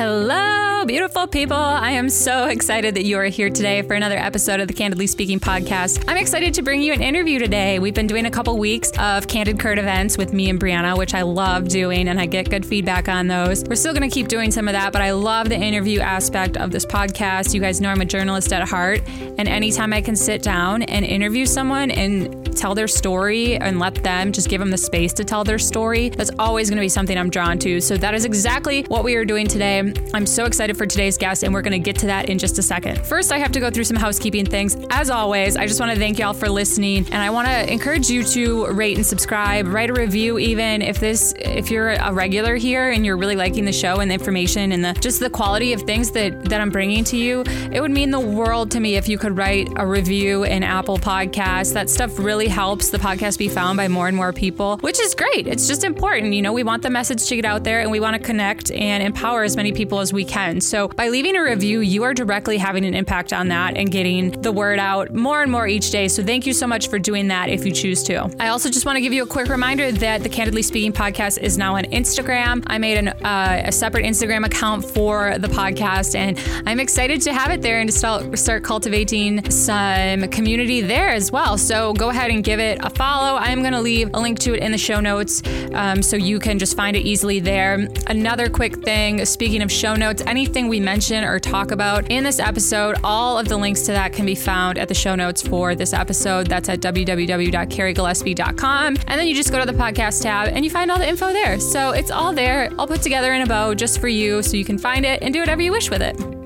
Hello, beautiful people. I am so excited that you are here today for another episode of the Candidly Speaking podcast. I'm excited to bring you an interview today. We've been doing a couple weeks of Candid Curd events with me and Brianna, which I love doing, and I get good feedback on those. We're still going to keep doing some of that, but I love the interview aspect of this podcast. You guys know I'm a journalist at heart, and anytime I can sit down and interview someone and tell their story and let them just give them the space to tell their story, that's always going to be something I'm drawn to. So that is exactly what we are doing today. I'm so excited for today's guest, and we're going to get to that in just a second. First, I have to go through some housekeeping things. As always, I just want to thank y'all for listening, and I want to encourage you to rate and subscribe, write a review, even if this, if you're a regular here and you're really liking the show and the information and the just the quality of things that that I'm bringing to you. It would mean the world to me if you could write a review in Apple Podcasts. That stuff really helps the podcast be found by more and more people, which is great. It's just important. You know, we want the message to get out there, and we want to connect and empower as many people as we can. So by leaving a review, you are directly having an impact on that and getting the word out more and more each day. So thank you so much for doing that if you choose to. I also just want to give you a quick reminder that the Candidly Speaking podcast is now on Instagram. I made an, uh, a separate Instagram account for the podcast, and I'm excited to have it there and to start, start cultivating some community there as well. So go ahead and give it a follow. I'm going to leave a link to it in the show notes um, so you can just find it easily there. Another quick thing speaking of show notes, anything we mention or talk about in this episode, all of the links to that can be found at the show notes for this episode. That's at www.carriegillespie.com. And then you just go to the podcast tab and you find all the info there. So it's all there, all put together in a bow just for you so you can find it and do whatever you wish with it.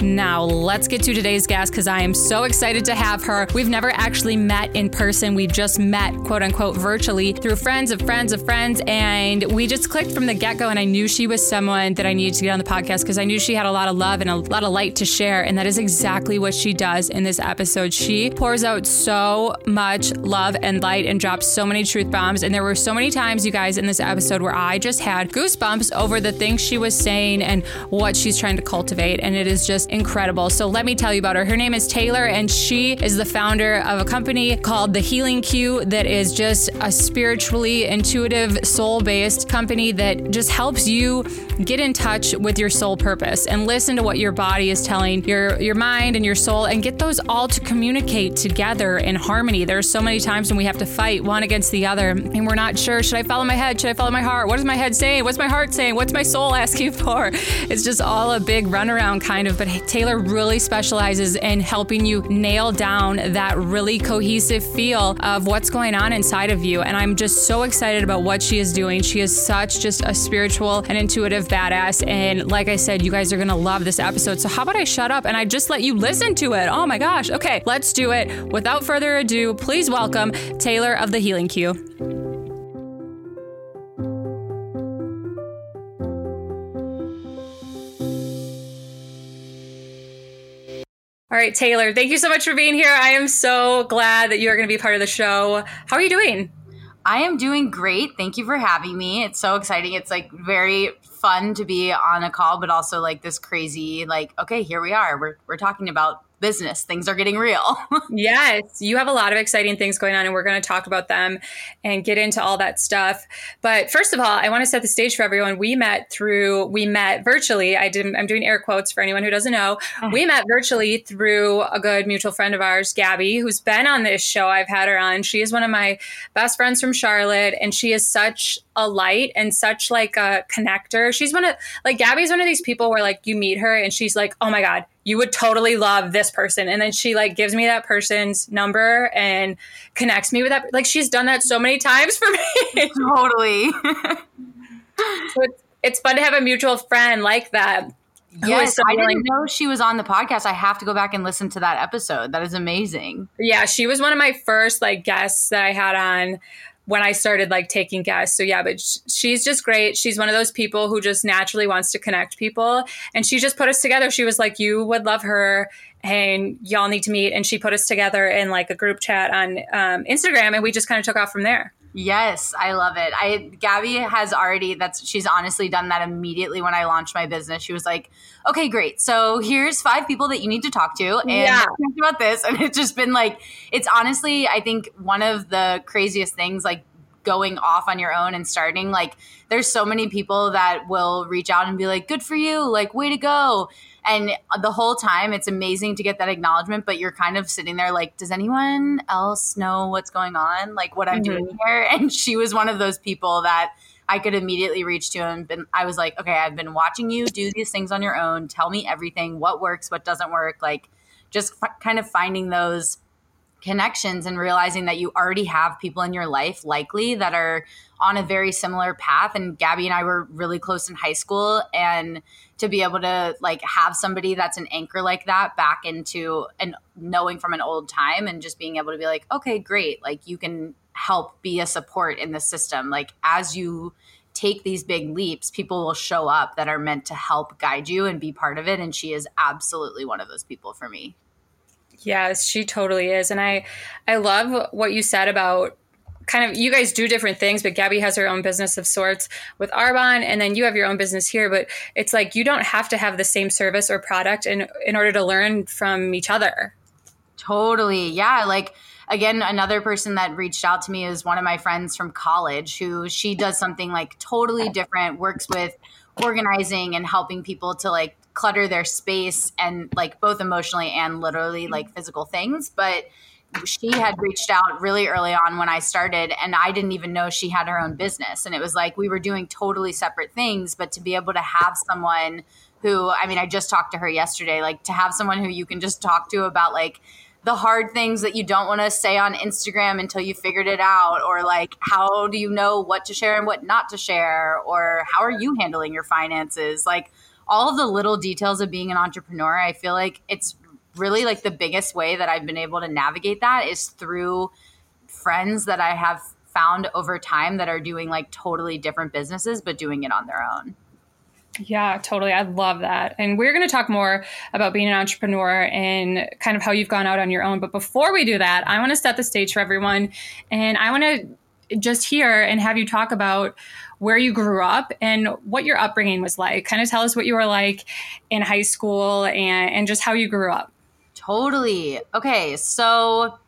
Now, let's get to today's guest because I am so excited to have her. We've never actually met in person. We've just met, quote unquote, virtually through friends of friends of friends. And we just clicked from the get go. And I knew she was someone that I needed to get on the podcast because I knew she had a lot of love and a lot of light to share. And that is exactly what she does in this episode. She pours out so much love and light and drops so many truth bombs. And there were so many times, you guys, in this episode where I just had goosebumps over the things she was saying and what she's trying to cultivate. And it is just incredible. So let me tell you about her. Her name is Taylor, and she is the founder of a company called The Healing Q that is just a spiritually intuitive, soul based company that just helps you get in touch with your soul purpose and listen to what your body is telling your, your mind and your soul and get those all to communicate together in harmony. There are so many times when we have to fight one against the other and we're not sure should I follow my head? Should I follow my heart? What is my head saying? What's my heart saying? What's my soul asking for? It's just all a big runaround kind of, but Taylor really specializes in helping you nail down that really cohesive feel of what's going on inside of you. And I'm just so excited about what she is doing. She is such just a spiritual and intuitive badass. And like I said, you guys are going to love this episode. So how about I shut up and I just let you listen to it? Oh my gosh. Okay, let's do it. Without further ado, please welcome Taylor of the Healing Q. All right, Taylor, thank you so much for being here. I am so glad that you are going to be part of the show. How are you doing? I am doing great. Thank you for having me. It's so exciting. It's like very fun to be on a call, but also like this crazy, like, okay, here we are. We're, we're talking about business. Things are getting real. yes, you have a lot of exciting things going on, and we're going to talk about them and get into all that stuff. But first of all, I want to set the stage for everyone. We met through we met virtually. I did. I'm doing air quotes for anyone who doesn't know. Oh. We met virtually through a good mutual friend of ours, Gabby, who's been on this show. I've had her on. She is one of my best friends from Charlotte, and she is such a light and such like a connector. She's one of like Gabby's one of these people where like you meet her and she's like, "Oh my god, you would totally love this person." And then she like gives me that person's number and connects me with that. Like she's done that so many times for me. totally. so it's, it's fun to have a mutual friend like that. Yes, so I didn't know she was on the podcast. I have to go back and listen to that episode. That is amazing. Yeah, she was one of my first like guests that I had on when I started like taking guests. So yeah, but sh- she's just great. She's one of those people who just naturally wants to connect people. And she just put us together. She was like, you would love her and y'all need to meet. And she put us together in like a group chat on um, Instagram and we just kind of took off from there. Yes, I love it. I Gabby has already that's she's honestly done that immediately when I launched my business. She was like, "Okay, great. So here's five people that you need to talk to and yeah. about this." And it's just been like it's honestly I think one of the craziest things like going off on your own and starting, like there's so many people that will reach out and be like, good for you, like, way to go. And the whole time, it's amazing to get that acknowledgement, but you're kind of sitting there like, does anyone else know what's going on? Like, what I'm mm-hmm. doing here? And she was one of those people that I could immediately reach to and been, I was like, okay, I've been watching you do these things on your own. Tell me everything, what works, what doesn't work. Like, just f- kind of finding those connections and realizing that you already have people in your life likely that are on a very similar path. And Gabby and I were really close in high school and to be able to like have somebody that's an anchor like that back into and knowing from an old time and just being able to be like okay great like you can help be a support in the system. Like as you take these big leaps people will show up that are meant to help guide you and be part of it and she is absolutely one of those people for me Yes, she totally is. And I I love what you said about kind of you guys do different things, but Gabby has her own business of sorts with Arbonne, and then you have your own business here. But it's like you don't have to have the same service or product in in order to learn from each other. Totally. Yeah. Like again, another person that reached out to me is one of my friends from college who she does something like totally different, works with organizing and helping people to like clutter their space and like both emotionally and literally like physical things. But she had reached out really early on when I started, and I didn't even know she had her own business. And it was like we were doing totally separate things, but to be able to have someone who, I mean, I just talked to her yesterday, like to have someone who you can just talk to about like the hard things that you don't want to say on Instagram until you figured it out, or like how do you know what to share and what not to share, or how are you handling your finances? Like all of the little details of being an entrepreneur, I feel like it's really like the biggest way that I've been able to navigate that is through friends that I have found over time that are doing like totally different businesses, but doing it on their own. Yeah, totally. I love that. And we're going to talk more about being an entrepreneur and kind of how you've gone out on your own. But before we do that, I want to set the stage for everyone. And I want to just hear and have you talk about where you grew up and what your upbringing was like. Kind of tell us what you were like in high school and, and just how you grew up. Totally. Okay. So,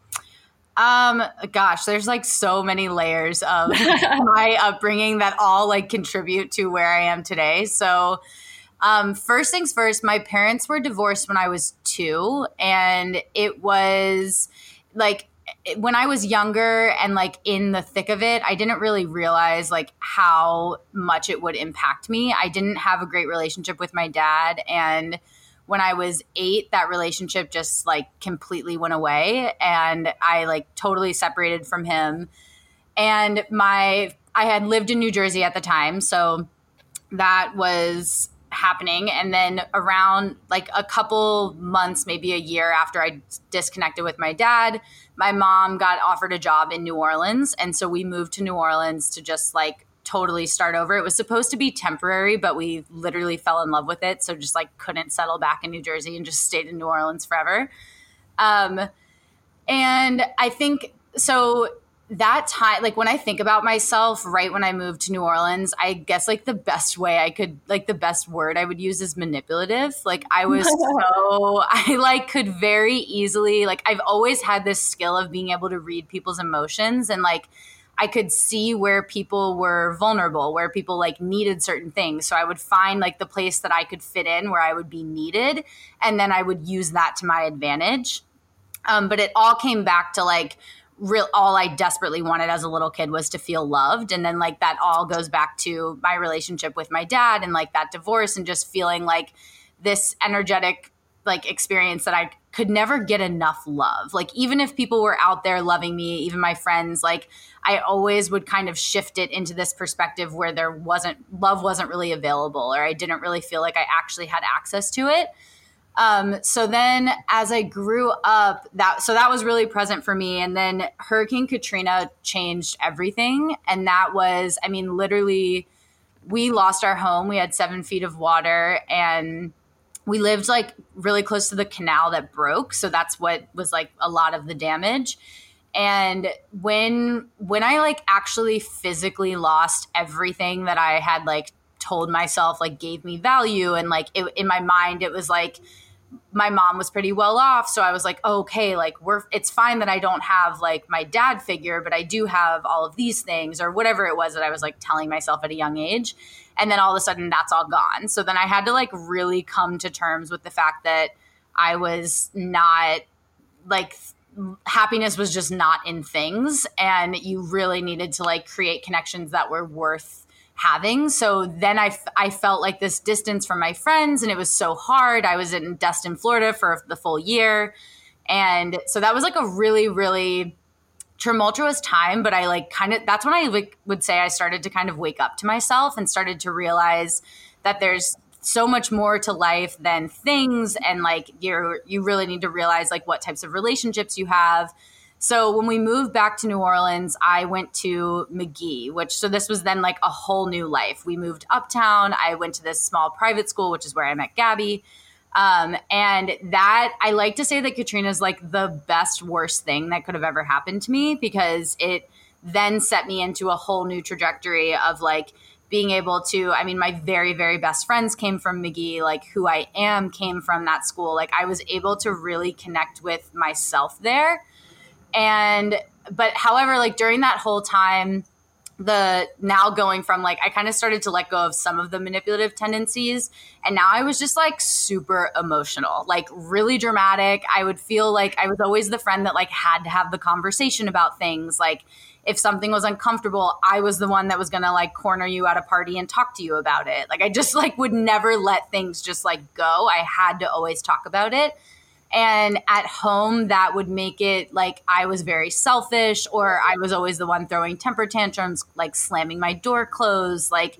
um, gosh, there's like so many layers of my upbringing that all like contribute to where I am today. So, um, first things first, my parents were divorced when I was two, and it was like when I was younger and like in the thick of it, I didn't really realize like how much it would impact me. I didn't have a great relationship with my dad and when I was 8 that relationship just like completely went away and I like totally separated from him. And my I had lived in New Jersey at the time, so that was happening. And then around like a couple months maybe a year after i disconnected with my dad my mom got offered a job in new orleans. And so we moved to new orleans to just like totally start over. It was supposed to be temporary but we literally fell in love with it. So just like couldn't settle back in new jersey and just stayed in new orleans forever. Um and i think so that time like when i think about myself right when i moved to new orleans i guess like the best way i could like the best word i would use is manipulative like i was so i like could very easily like i've always had this skill of being able to read people's emotions and like I could see where people were vulnerable, where people like needed certain things. So I would find like the place that I could fit in where I would be needed. And then I would use that to my advantage. Um, but it all came back to like real all I desperately wanted as a little kid was to feel loved and then like that all goes back to my relationship with my dad and like that divorce and just feeling like this energetic like experience that I could never get enough love. Like even if people were out there loving me, even my friends, like I always would kind of shift it into this perspective where there wasn't love wasn't really available or I didn't really feel like I actually had access to it. Um, so then as I grew up, that so that was really present for me. And then Hurricane Katrina changed everything. And that was, I mean, literally we lost our home. We had seven feet of water and we lived like really close to the canal that broke. So that's what was like a lot of the damage. And when when I like actually physically lost everything that I had like told myself like gave me value and like it, in my mind it was like my mom was pretty well off so i was like okay like we're it's fine that i don't have like my dad figure but i do have all of these things or whatever it was that i was like telling myself at a young age. And then all of a sudden that's all gone. So then i had to like really come to terms with the fact that i was not like happiness was just not in things. And you really needed to like create connections that were worth having. So then I, I felt like this distance from my friends and it was so hard. I was in Destin, Florida for the full year. And so that was like a really, really tumultuous time. But I like kind of, that's when I would say I started to kind of wake up to myself and started to realize that there's so much more to life than things. And like you're, you really need to realize like what types of relationships you have so when we moved back to New Orleans, I went to McGehee, which so this was then like a whole new life. We moved uptown. I went to this small private school, which is where I met Gabby. Um, and that I like to say that Katrina is like the best worst thing that could have ever happened to me because it then set me into a whole new trajectory of like being able to i mean my very very best friends came from McGehee like who i am came from that school like i was able to really connect with myself there and, but however, like during that whole time, the now going from like I kind of started to let go of some of the manipulative tendencies. And now I was just like super emotional like really dramatic. I would feel like I was always the friend that like had to have the conversation about things. Like if something was uncomfortable I was the one that was going to like corner you at a party and talk to you about it. Like I just like would never let things just like go. I had to always talk about it and at home, that would make it like I was very selfish or I was always the one throwing temper tantrums, like slamming my door closed. Like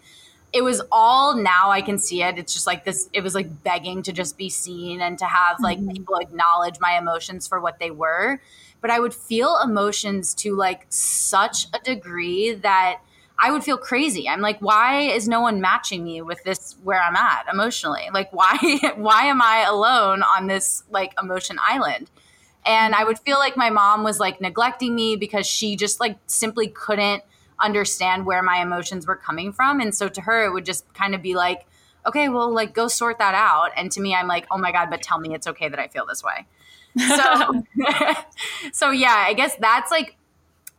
it was all now I can see it. It's just like this, it was like begging to just be seen and to have like mm-hmm. people acknowledge my emotions for what they were. But I would feel emotions to like such a degree that I would feel crazy. I'm like, why is no one matching me with this where I'm at emotionally? Like, why why am I alone on this like emotion island? And I would feel like my mom was like neglecting me because she just like simply couldn't understand where my emotions were coming from. And so to her, it would just kind of be like, okay, well, like go sort that out. And to me, I'm like, oh my God, but tell me it's okay that I feel this way. So, so yeah, I guess that's like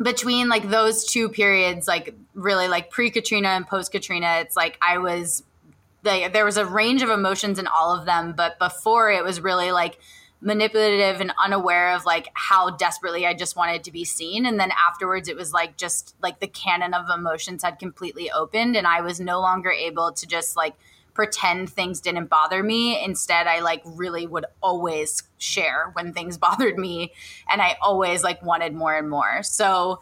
between like those two periods, like really like pre Katrina and post Katrina, it's like I was like there was a range of emotions in all of them, but before it was really like manipulative and unaware of like how desperately I just wanted to be seen. And then afterwards, it was like just like the canon of emotions had completely opened, and I was no longer able to just like pretend things didn't bother me. Instead, I like really would always share when things bothered me and I always like wanted more and more. So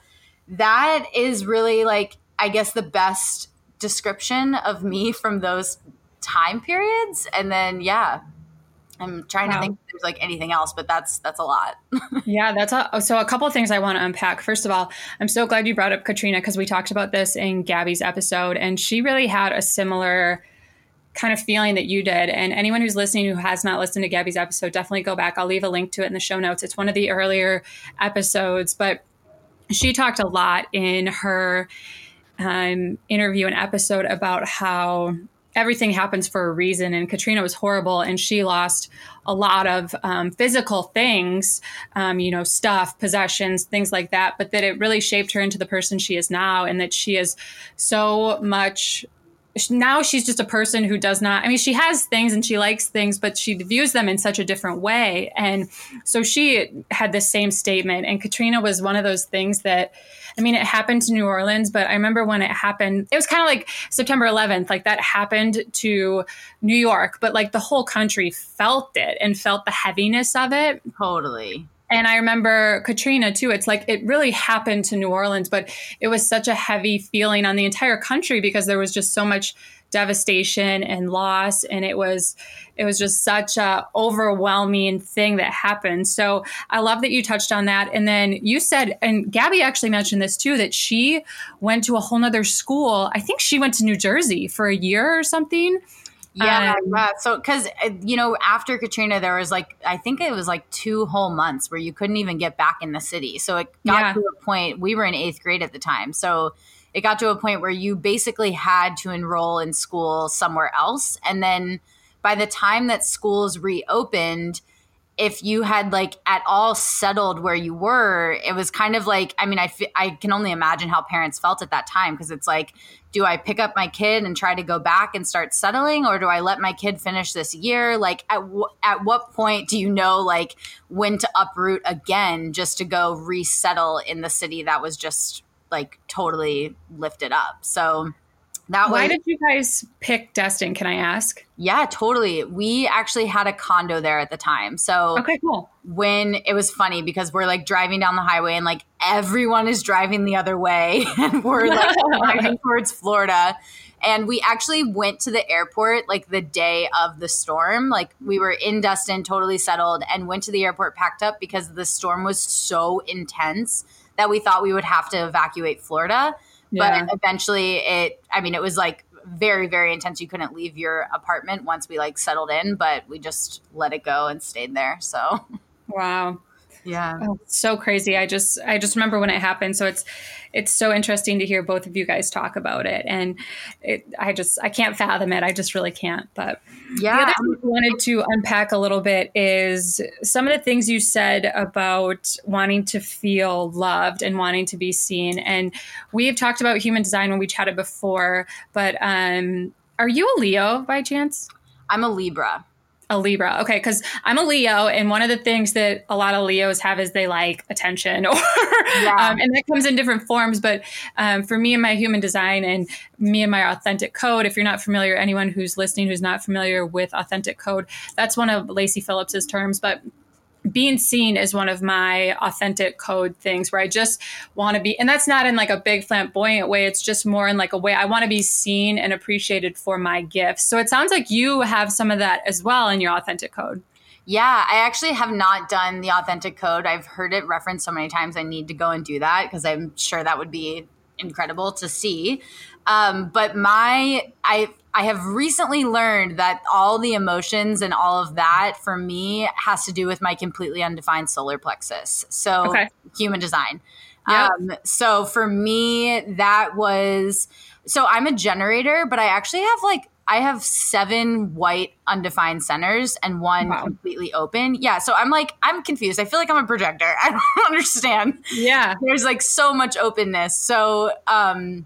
that is really like I guess the best description of me from those time periods and then yeah, I'm trying wow. to think if there's like anything else, but that's that's a lot. yeah, that's a, oh, so a couple of things I want to unpack. First of all, I'm so glad you brought up Katrina because we talked about this in Gabby's episode, and she really had a similar kind of feeling that you did. And anyone who's listening who has not listened to Gabby's episode, definitely go back. I'll leave a link to it in the show notes. It's one of the earlier episodes, but she talked a lot in her um, interview and episode about how everything happens for a reason. And Katrina was horrible, and she lost a lot of um, physical things, um, you know, stuff, possessions, things like that. But that it really shaped her into the person she is now, and that she is so much now she's just a person who does not i mean she has things and she likes things but she views them in such a different way. And so she had the same statement. And katrina was one of those things that i mean it happened to new orleans but i remember when it happened it was kind of like september 11th like that happened to new york but like the whole country felt it and felt the heaviness of it. Totally and I remember Katrina too. It's like it really happened to New Orleans, but it was such a heavy feeling on the entire country because there was just so much devastation and loss and it was it was just such a overwhelming thing that happened. So i love that you touched on that. And then you said and gabby actually mentioned this too that she went to a whole nother school. I think she went to new jersey for a year or something yeah, um, yeah. So, because uh, you know, after Katrina, there was like I think it was like two whole months where you couldn't even get back in the city. So it got yeah. to a point. We were in eighth grade at the time, so it got to a point where you basically had to enroll in school somewhere else, and then by the time that schools reopened, if you had like at all settled where you were, it was kind of like, I mean, I, f- I can only imagine how parents felt at that time because it's like, do I pick up my kid and try to go back and start settling or do I let my kid finish this year? Like at, w- at what point do you know like when to uproot again just to go resettle in the city that was just like totally lifted up? So that Why did you guys pick Destin? Can I ask? Yeah, totally. We actually had a condo there at the time. So okay, cool. When it was funny because we're like driving down the highway and like everyone is driving the other way, and we're like driving towards Florida. And we actually went to the airport like the day of the storm. Like we were in Destin, totally settled, and went to the airport packed up because the storm was so intense that we thought we would have to evacuate Florida. Yeah. But eventually it, I mean, it was like very, very intense. You couldn't leave your apartment once we like settled in, but we just let it go and stayed there. So, wow. Yeah. Oh, so crazy. I just I just remember when it happened. So it's it's so interesting to hear both of you guys talk about it. And it, I just I can't fathom it. I just really can't. But yeah. The other thing I wanted to unpack a little bit is some of the things you said about wanting to feel loved and wanting to be seen. And we have talked about human design when we chatted before, but um are you a Leo by chance? I'm a Libra. A Libra. Okay. Cause I'm a Leo. And one of the things that a lot of Leos have is they like attention or, yeah. um, and that comes in different forms. But um, for me and my human design and me and my authentic code, if you're not familiar, anyone who's listening who's not familiar with authentic code, that's one of Lacy Phillips's terms. But being seen is one of my authentic code things where I just want to be, and that's not in like a big flamboyant way. It's just more in like a way I want to be seen and appreciated for my gifts. So it sounds like you have some of that as well in your authentic code. Yeah, I actually have not done the authentic code. I've heard it referenced so many times. I need to go and do that because I'm sure that would be incredible to see. Um, but my, I, I have recently learned that all the emotions and all of that for me has to do with my completely undefined solar plexus. So okay. human design. Yep. Um, so for me, that was so I'm a generator, but I actually have like I have seven white undefined centers and one wow. completely open. Yeah. So I'm like, I'm confused. I feel like I'm a projector. I don't understand. Yeah. There's like so much openness. So um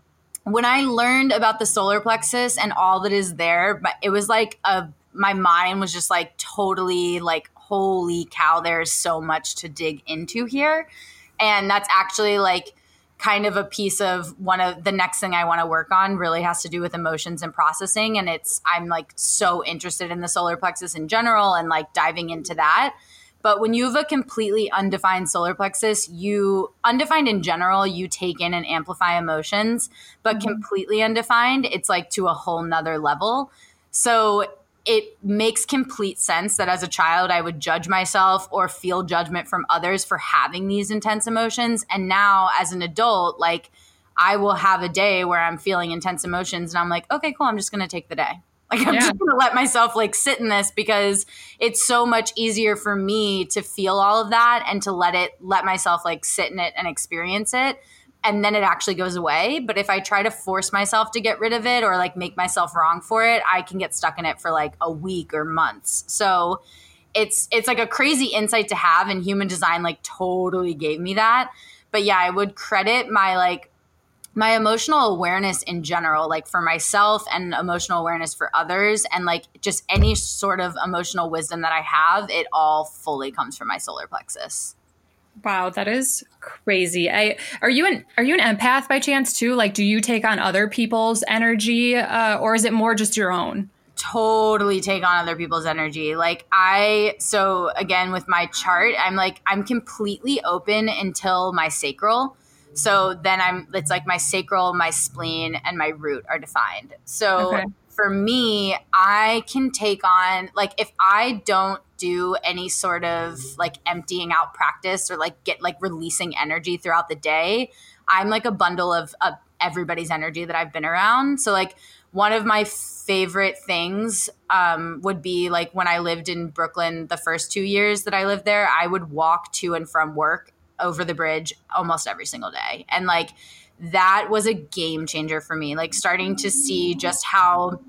when I learned about the solar plexus and all that is there, it was like a my mind was just like totally like holy cow there's so much to dig into here. And that's actually like kind of a piece of one of the next thing I want to work on really has to do with emotions and processing and it's I'm like so interested in the solar plexus in general and like diving into that. But when you have a completely undefined solar plexus, you, undefined in general, you take in and amplify emotions, but mm-hmm. completely undefined, it's like to a whole nother level. So it makes complete sense that as a child, I would judge myself or feel judgment from others for having these intense emotions. And now as an adult, like, I will have a day where I'm feeling intense emotions and I'm like, okay, cool, I'm just going to take the day. Like I'm yeah. just gonna let myself like sit in this because it's so much easier for me to feel all of that and to let it let myself like sit in it and experience it and then it actually goes away. But if I try to force myself to get rid of it or like make myself wrong for it, I can get stuck in it for like a week or months. So it's it's like a crazy insight to have and human design like totally gave me that. But yeah, I would credit my like my emotional awareness in general, like for myself and emotional awareness for others, and like just any sort of emotional wisdom that I have, it all fully comes from my solar plexus. Wow, that is crazy. I are you an are you an empath by chance too? Like, do you take on other people's energy, uh, or is it more just your own? Totally take on other people's energy. Like I, so again with my chart, I'm like I'm completely open until my sacral. So then I'm, it's like my sacral, my spleen, and my root are defined. So okay. for me, I can take on, like, if I don't do any sort of like emptying out practice or like get like releasing energy throughout the day, I'm like a bundle of, of everybody's energy that I've been around. So, like, one of my favorite things um, would be like when I lived in Brooklyn the first two years that I lived there, I would walk to and from work over the bridge almost every single day. And like that was a game changer for me, like starting to see just how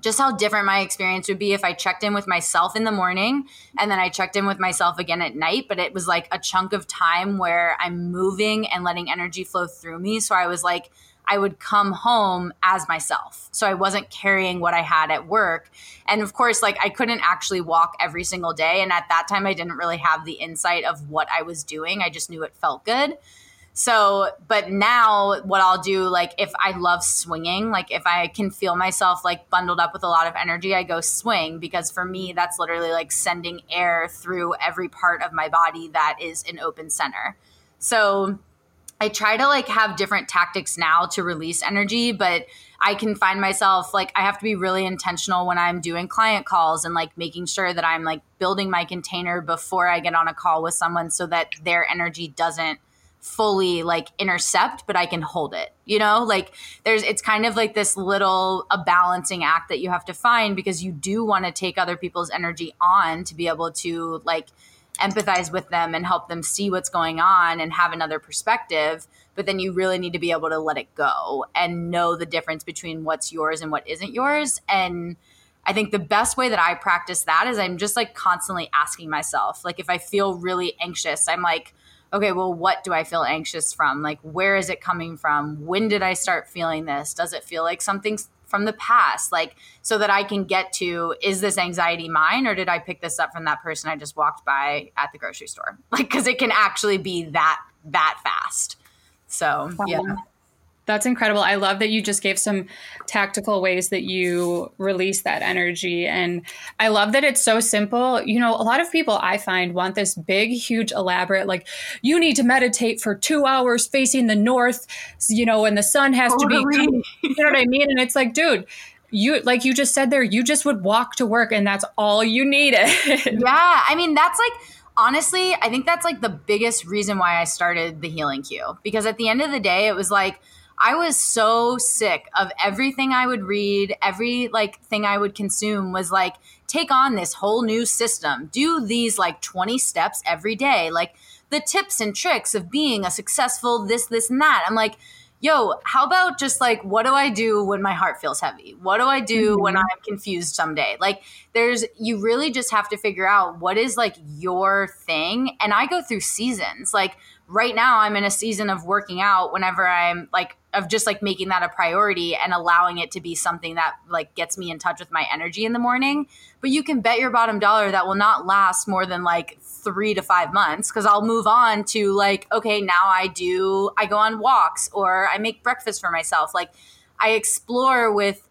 just how different my experience would be if I checked in with myself in the morning and then I checked in with myself again at night. But it was like a chunk of time where I'm moving and letting energy flow through me. So I was like, I would come home as myself. So I wasn't carrying what I had at work. And of course, like I couldn't actually walk every single day. And at that time, I didn't really have the insight of what I was doing. I just knew it felt good. So, but now what I'll do, like if I love swinging, like if I can feel myself like bundled up with a lot of energy, I go swing because for me, that's literally like sending air through every part of my body that is an open center. So, I try to like have different tactics now to release energy, but I can find myself like I have to be really intentional when I'm doing client calls and like making sure that I'm like building my container before I get on a call with someone so that their energy doesn't fully like intercept but i can hold it you know? Like there's it's kind of like this little a balancing act that you have to find because you do want to take other people's energy on to be able to like empathize with them and help them see what's going on and have another perspective but then you really need to be able to let it go and know the difference between what's yours and what isn't yours and I think the best way that I practice that is I'm just like constantly asking myself like if I feel really anxious I'm like okay, well, what do I feel anxious from? Like, where is it coming from? When did I start feeling this? Does it feel like something's from the past? Like, so that I can get to, is this anxiety mine or did I pick this up from that person I just walked by at the grocery store? Like, cause it can actually be that, that fast. So, yeah. That's incredible. I love that you just gave some tactical ways that you release that energy. And I love that it's so simple. You know, a lot of people I find want this big, huge, elaborate, like, you need to meditate for two hours facing the north, you know, and the sun has totally. to be, you know what I mean? And it's like, dude, you like you just said there, you just would walk to work and that's all you needed. yeah. I mean, that's like, honestly, I think that's like the biggest reason why I started the healing queue because at the end of the day, it was like, I was so sick of everything I would read, every like thing I would consume was like take on this whole new system. Do these like 20 steps every day. Like the tips and tricks of being a successful this this and that. I'm like, yo, how about just like what do I do when my heart feels heavy? What do I do mm-hmm. when I'm confused someday? Like there's you really just have to figure out what is like your thing. And I go through seasons. Like right now I'm in a season of working out whenever I'm like of just like making that a priority and allowing it to be something that like gets me in touch with my energy in the morning. But you can bet your bottom dollar that will not last more than like 3 to 5 months cuz I'll move on to like okay, now I do I go on walks or I make breakfast for myself. Like I explore with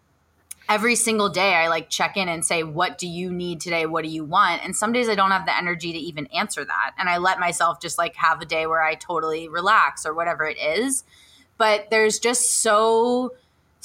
every single day I like check in and say, What do you need today? What do you want? And some days I don't have the energy to even answer that. And I let myself just like have a day where I totally relax or whatever it is. But there's just so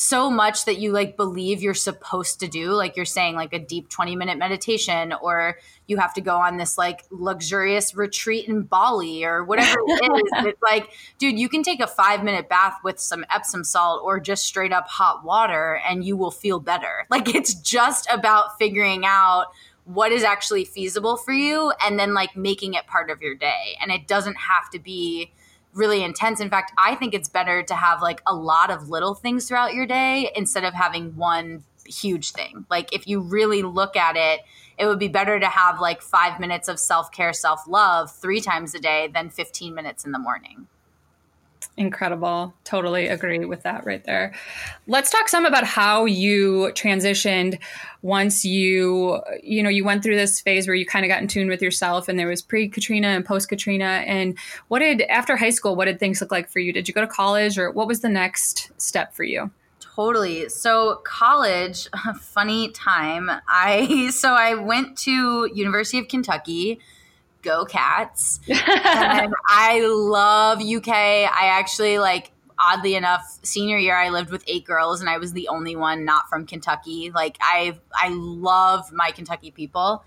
so much that you like believe you're supposed to do. Like you're saying like a deep 20 minute meditation or you have to go on this like luxurious retreat in Bali or whatever it is. It's like dude you can take a 5 minute bath with some epsom salt or just straight up hot water and you will feel better. Like it's just about figuring out what is actually feasible for you and then like making it part of your day. And it doesn't have to be really intense. In fact, I think it's better to have like a lot of little things throughout your day instead of having one huge thing. Like if you really look at it, it would be better to have like 5 minutes of self-care, self-love 3 times a day than 15 minutes in the morning. Incredible. Totally agree with that right there. Let's talk some about how you transitioned once you, you know, you went through this phase where you kind of got in tune with yourself and there was pre Katrina and post Katrina. And what did, after high school, what did things look like for you? Did you go to college or what was the next step for you? Totally. So college, funny time. I, so I went to University of Kentucky go cats and i love uk i actually like oddly enough senior year i lived with eight girls and i was the only one not from kentucky. Like i i love my kentucky people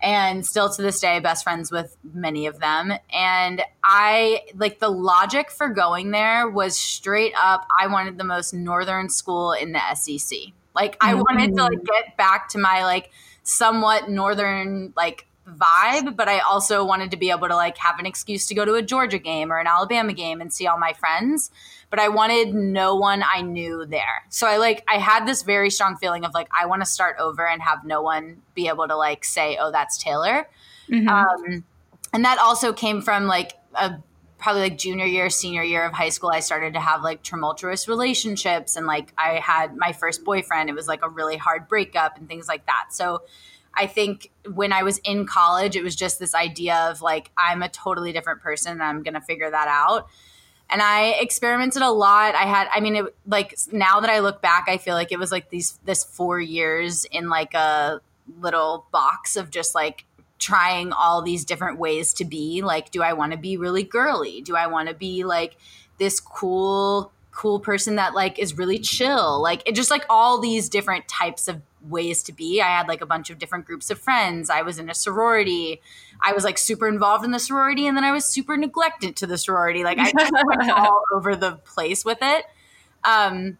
and still to this day best friends with many of them. And i like the logic for going there was straight up i wanted the most northern school in the sec like i mm-hmm. wanted to like get back to my like somewhat northern like vibe, but I also wanted to be able to like have an excuse to go to a Georgia game or an Alabama game and see all my friends. But I wanted no one I knew there. So I like I had this very strong feeling of like I want to start over and have no one be able to like say, "Oh, that's Taylor." Mm-hmm. Um, and that also came from like a probably like junior year, senior year of high school, I started to have like tumultuous relationships. And like I had my first boyfriend, it was like a really hard breakup and things like that. So I think when I was in college, it was just this idea of like, I'm a totally different person and I'm going to figure that out. And I experimented a lot. I had, I mean, it, like now that I look back, I feel like it was like these, this four years in like a little box of just like trying all these different ways to be like do i want to be really girly do i want to be like this cool cool person that like is really chill like it just like all these different types of ways to be. I had like a bunch of different groups of friends. I was in a sorority. I was like super involved in the sorority and then i was super neglected to the sorority. Like i went all over the place with it. Um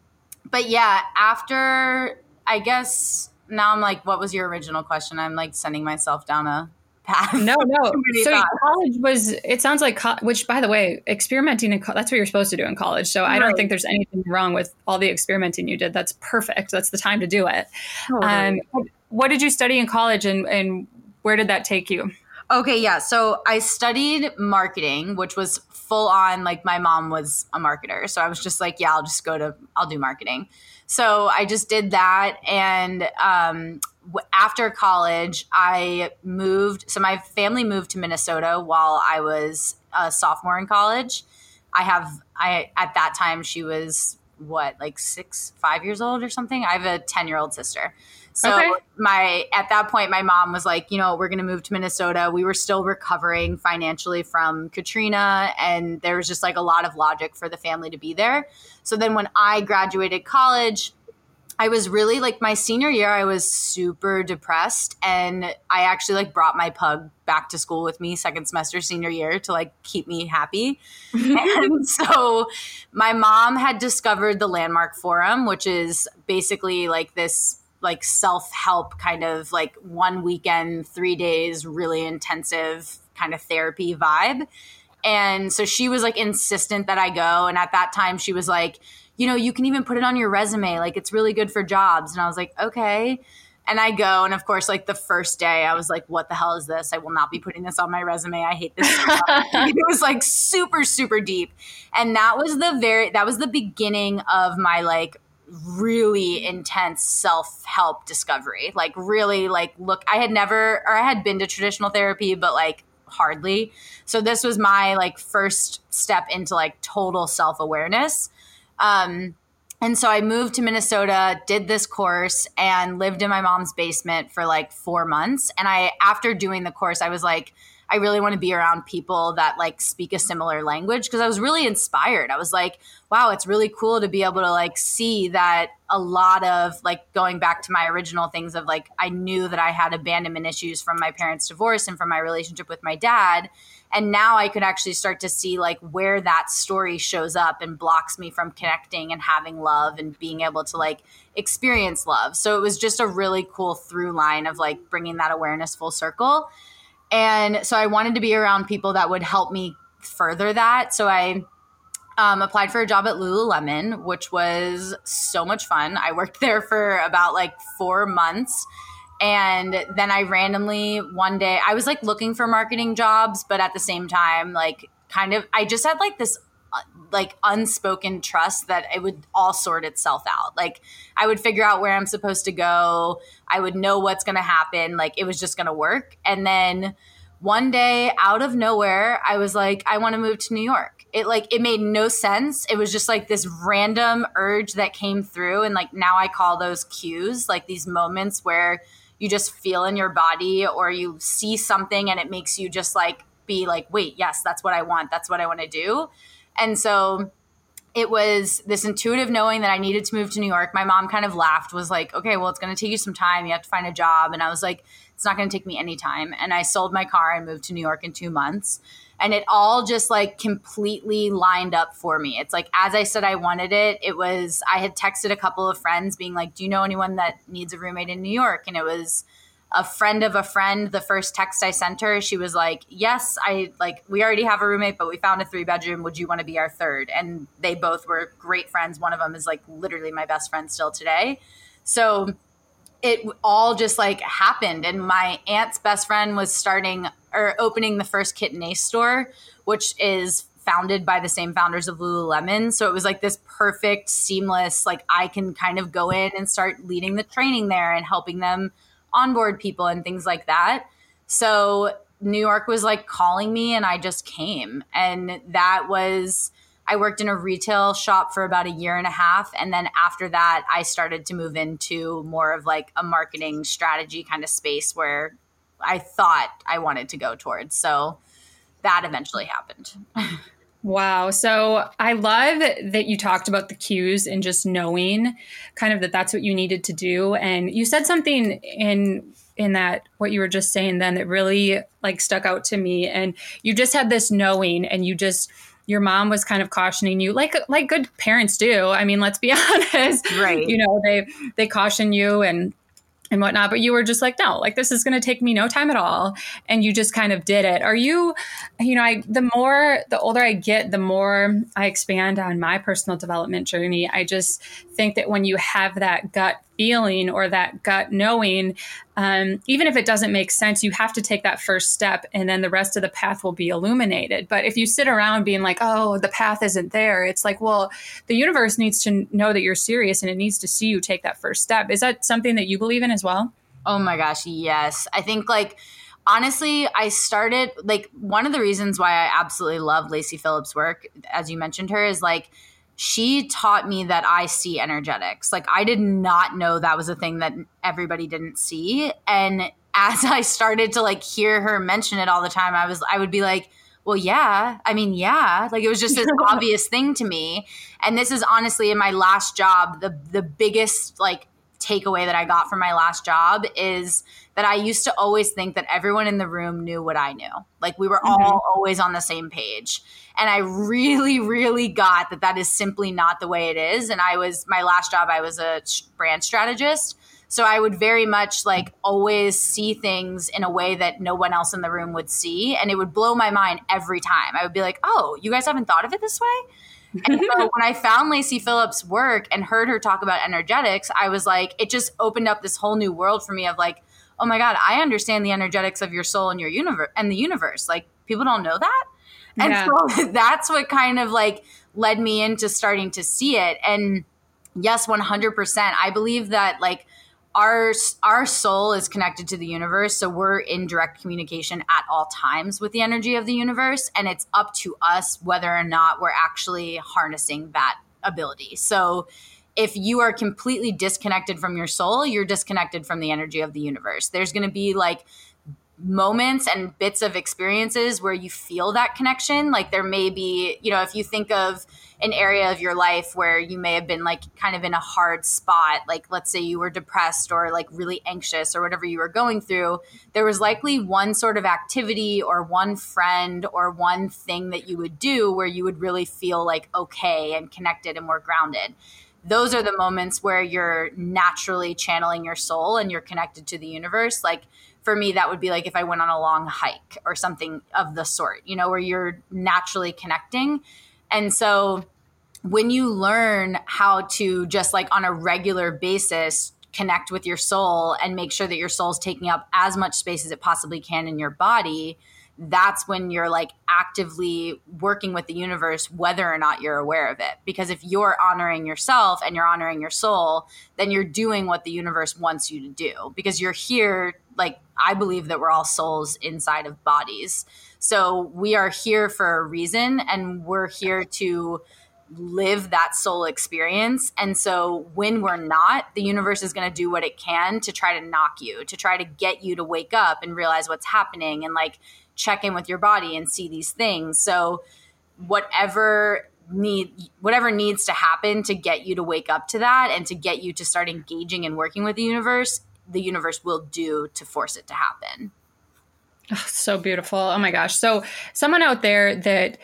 but yeah after i guess now I'm like, what was your original question? I'm like sending myself down a path. No, no. so thoughts. college was. It sounds like co- which, by the way, experimenting in co- that's what you're supposed to do in college. So right. I don't think there's anything wrong with all the experimenting you did. That's perfect. That's the time to do it. Totally. Um, what did you study in college, and and where did that take you? Okay, yeah. So I studied marketing, which was full on like my mom was a marketer. So I was just like, yeah, I'll just go to I'll do marketing. So I just did that. And um, after college, I moved. So my family moved to Minnesota while I was a sophomore in college. I have, I, at that time, she was what, like six, five years old or something? I have a 10 year old sister. So okay. my at that point my mom was like, you know, we're going to move to Minnesota. We were still recovering financially from Katrina and there was just like a lot of logic for the family to be there. So then when I graduated college, I was really like my senior year, I was super depressed. And I actually like brought my pug back to school with me second semester, senior year to like keep me happy. and so my mom had discovered the Landmark Forum, which is basically like this like self-help kind of like one weekend, three days, really intensive kind of therapy vibe. And so she was like insistent that I go. And at that time, she was like, you know, you can even put it on your resume. Like it's really good for jobs. And I was like, okay. And I go, and of course, like the first day, I was like, what the hell is this? I will not be putting this on my resume. I hate this. it was like super, super deep. And that was the very, that was the beginning of my like really intense self-help discovery like really like look i had never or i had been to traditional therapy but like hardly so this was my like first step into like total self-awareness um and so i moved to minnesota did this course and lived in my mom's basement for like four months and i after doing the course i was like I really want to be around people that like speak a similar language because I was really inspired. I was like, wow, it's really cool to be able to like see that a lot of like going back to my original things of like I knew that I had abandonment issues from my parents' divorce and from my relationship with my dad. And now I could actually start to see like where that story shows up and blocks me from connecting and having love and being able to like experience love. So it was just a really cool through line of like bringing that awareness full circle. And so I wanted to be around people that would help me further that. So I um, applied for a job at Lululemon, which was so much fun. I worked there for about like four months. And then I randomly one day, I was like looking for marketing jobs, but at the same time, like kind of, I just had like this uh, like unspoken trust that it would all sort itself out. Like I would figure out where I'm supposed to go. I would know what's going to happen. Like it was just going to work. And then one day out of nowhere, I was like, I want to move to New York. It like it made no sense. It was just like this random urge that came through and like now I call those cues, like these moments where you just feel in your body or you see something and it makes you just like be like, "Wait, yes, that's what I want. That's what I want to do." And so it was this intuitive knowing that I needed to move to New York. My mom kind of laughed, was like, okay, well, it's going to take you some time. You have to find a job. And I was like, it's not going to take me any time. And I sold my car and moved to New York in two months. And it all just like completely lined up for me. It's like, as I said, I wanted it. It was, I had texted a couple of friends being like, do you know anyone that needs a roommate in New York? And it was, a friend of a friend, the first text I sent her, she was like, Yes, I like, we already have a roommate, but we found a three bedroom. Would you want to be our third? And they both were great friends. One of them is like literally my best friend still today. So it all just like happened. And my aunt's best friend was starting or opening the first Kit and Ace store, which is founded by the same founders of Lululemon. So it was like this perfect, seamless, like I can kind of go in and start leading the training there and helping them onboard people and things like that. So New York was like calling me and I just came. And that was, I worked in a retail shop for about a year and a half. And then after that, I started to move into more of like a marketing strategy kind of space where I thought I wanted to go towards. So that eventually happened. Wow. So I love that you talked about the cues and just knowing kind of that that's what you needed to do. And you said something in in that what you were just saying then that really like stuck out to me. And you just had this knowing and you just your mom was kind of cautioning you like like good parents do. I mean, let's be honest. Right. You know, they they caution you and and whatnot, but you were just like, no, like this is going to take me no time at all. And you just kind of did it. Are you, you know, I, the more, the older I get, the more I expand on my personal development journey. I just think that when you have that gut feeling or that gut knowing, um, even if it doesn't make sense, you have to take that first step and then the rest of the path will be illuminated. But if you sit around being like, oh, the path isn't there, it's like, well, the universe needs to know that you're serious and it needs to see you take that first step. Is that something that you believe in as well? Oh my gosh, yes. I think like, honestly, I started like one of the reasons why I absolutely love Lacy Phillips' work, as you mentioned her, is like she taught me that I see energetics. Like I did not know that was a thing that everybody didn't see. And as I started to like hear her mention it all the time, I was I would be like, well, yeah. I mean, yeah. Like it was just this obvious thing to me. And this is honestly in my last job, the the biggest like takeaway that I got from my last job is that I used to always think that everyone in the room knew what I knew. Like we were mm-hmm. all always on the same page. And I really, really got that that is simply not the way it is. And I was, my last job, I was a brand strategist. So I would very much like always see things in a way that no one else in the room would see. And it would blow my mind every time. I would be like, oh, you guys haven't thought of it this way? And so mm-hmm. when I found Lacy Phillips' work and heard her talk about energetics, I was like, it just opened up this whole new world for me of like, oh my God, I understand the energetics of your soul and your universe and the universe. Like people don't know that. And yeah. so that's what kind of like led me into starting to see it. And yes, 100%. I believe that like our our soul is connected to the universe so we're in direct communication at all times with the energy of the universe and it's up to us whether or not we're actually harnessing that ability so if you are completely disconnected from your soul you're disconnected from the energy of the universe there's going to be like moments and bits of experiences where you feel that connection. Like there may be, you know, if you think of an area of your life where you may have been like kind of in a hard spot, like let's say you were depressed or like really anxious or whatever you were going through, there was likely one sort of activity or one friend or one thing that you would do where you would really feel like okay and connected and more grounded those are the moments where you're naturally channeling your soul and you're connected to the universe. Like for me, that would be like if I went on a long hike or something of the sort, you know, where you're naturally connecting. And so when you learn how to just like on a regular basis connect with your soul and make sure that your soul is taking up as much space as it possibly can in your body, that's when you're like actively working with the universe, whether or not you're aware of it. Because if you're honoring yourself and you're honoring your soul, then you're doing what the universe wants you to do because you're here. Like, I believe that we're all souls inside of bodies. So we are here for a reason and we're here to live that soul experience. And so when we're not, the universe is going to do what it can to try to knock you, to try to get you to wake up and realize what's happening and like check in with your body and see these things. So whatever need whatever needs to happen to get you to wake up to that and to get you to start engaging and working with the universe, the universe will do to force it to happen. Oh, so beautiful. Oh my gosh. So someone out there that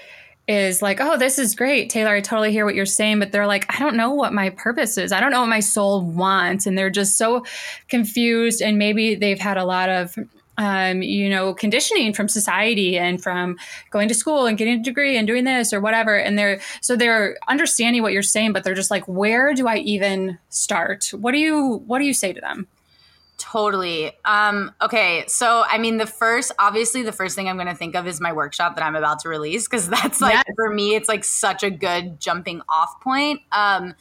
is like, oh, this is great, Taylor. I totally hear what you're saying, but they're like, I don't know what my purpose is. I don't know what my soul wants. And they're just so confused. And maybe they've had a lot of, um, you know, conditioning from society and from going to school and getting a degree and doing this or whatever. And they're, so they're understanding what you're saying, but they're just like, where do I even start? What do you, what do you say to them? Totally. Um, okay. So, I mean, the first, obviously, the first thing I'm going to think of is my workshop that I'm about to release because that's like, yes. for me, it's like such a good jumping off point. Um,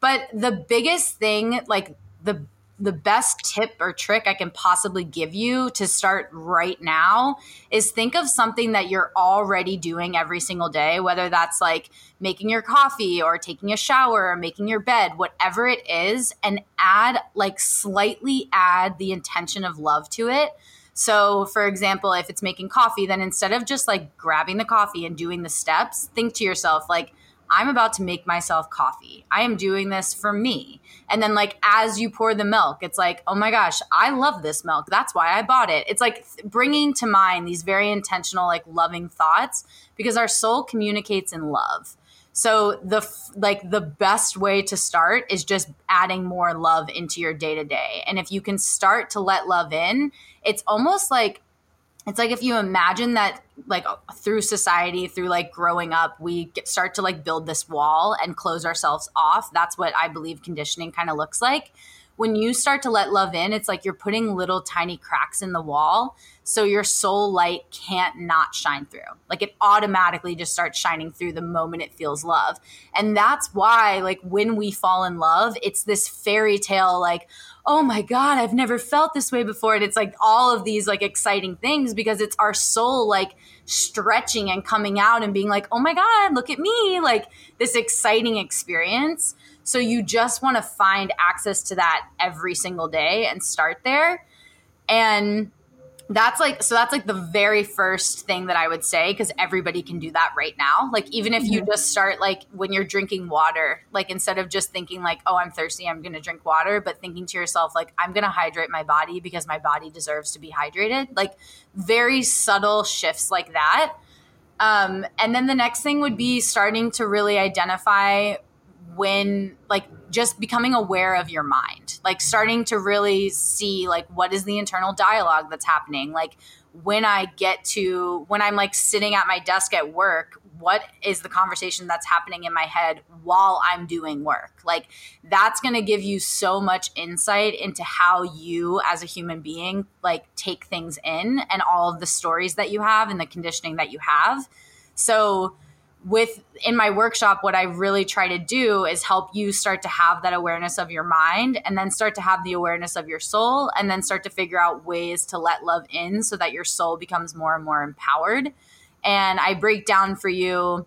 but the biggest thing, like the the best tip or trick I can possibly give you to start right now is think of something that you're already doing every single day, whether that's like making your coffee or taking a shower or making your bed, whatever it is, and add like slightly add the intention of love to it. So, for example, if it's making coffee, then instead of just like grabbing the coffee and doing the steps, think to yourself, like, I'm about to make myself coffee. I am doing this for me. And then, like, as you pour the milk, it's like, oh my gosh, I love this milk. That's why I bought it. It's like bringing to mind these very intentional, like, loving thoughts because our soul communicates in love. So the like the best way to start is just adding more love into your day to day. And if you can start to let love in, it's almost like it's like if you imagine that like through society through like growing up we get, start to like build this wall and close ourselves off. That's what i believe conditioning kind of looks like. When you start to let love in it's like you're putting little tiny cracks in the wall so your soul light can't not shine through like it automatically just starts shining through the moment it feels love and that's why like when we fall in love it's this fairy tale like oh my God, I've never felt this way before. And it's like all of these like exciting things because it's our soul like stretching and coming out and being like, oh my God, look at me. Like this exciting experience. So you just want to find access to that every single day and start there. And that's like so that's like the very first thing that i would say because everybody can do that right now like even if you mm-hmm. just start like when you're drinking water like instead of just thinking like oh i'm thirsty i'm gonna drink water but thinking to yourself like i'm gonna hydrate my body because my body deserves to be hydrated like very subtle shifts like that um, and then the next thing would be starting to really identify when like just becoming aware of your mind like starting to really see like what is the internal dialogue that's happening? Like when i get to when i'm like sitting at my desk at work what is the conversation that's happening in my head while i'm doing work? Like that's going to give you so much insight into how you as a human being like take things in and all of the stories that you have and the conditioning that you have. So with in my workshop what i really try to do is help you start to have that awareness of your mind and then start to have the awareness of your soul and then start to figure out ways to let love in so that your soul becomes more and more empowered. And i break down for you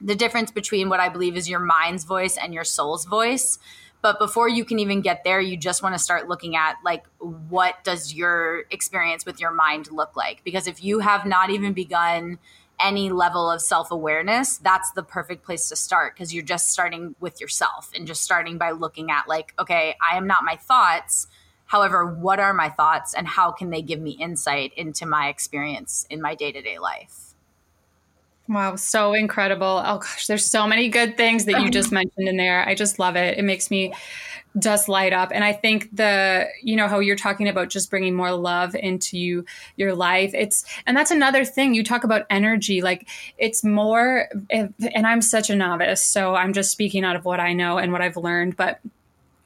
the difference between what i believe is your mind's voice and your soul's voice. But before you can even get there you just want to start looking at like what does your experience with your mind look like? Because if you have not even begun any level of self awareness, that's the perfect place to start because you're just starting with yourself and just starting by looking at, like, okay, I am not my thoughts. However, what are my thoughts and how can they give me insight into my experience in my day to day life? Wow, so incredible. Oh gosh, there's so many good things that you just mentioned in there. I just love it. It makes me just light up and i think the you know how you're talking about just bringing more love into you, your life it's and that's another thing you talk about energy like it's more and i'm such a novice so i'm just speaking out of what i know and what i've learned but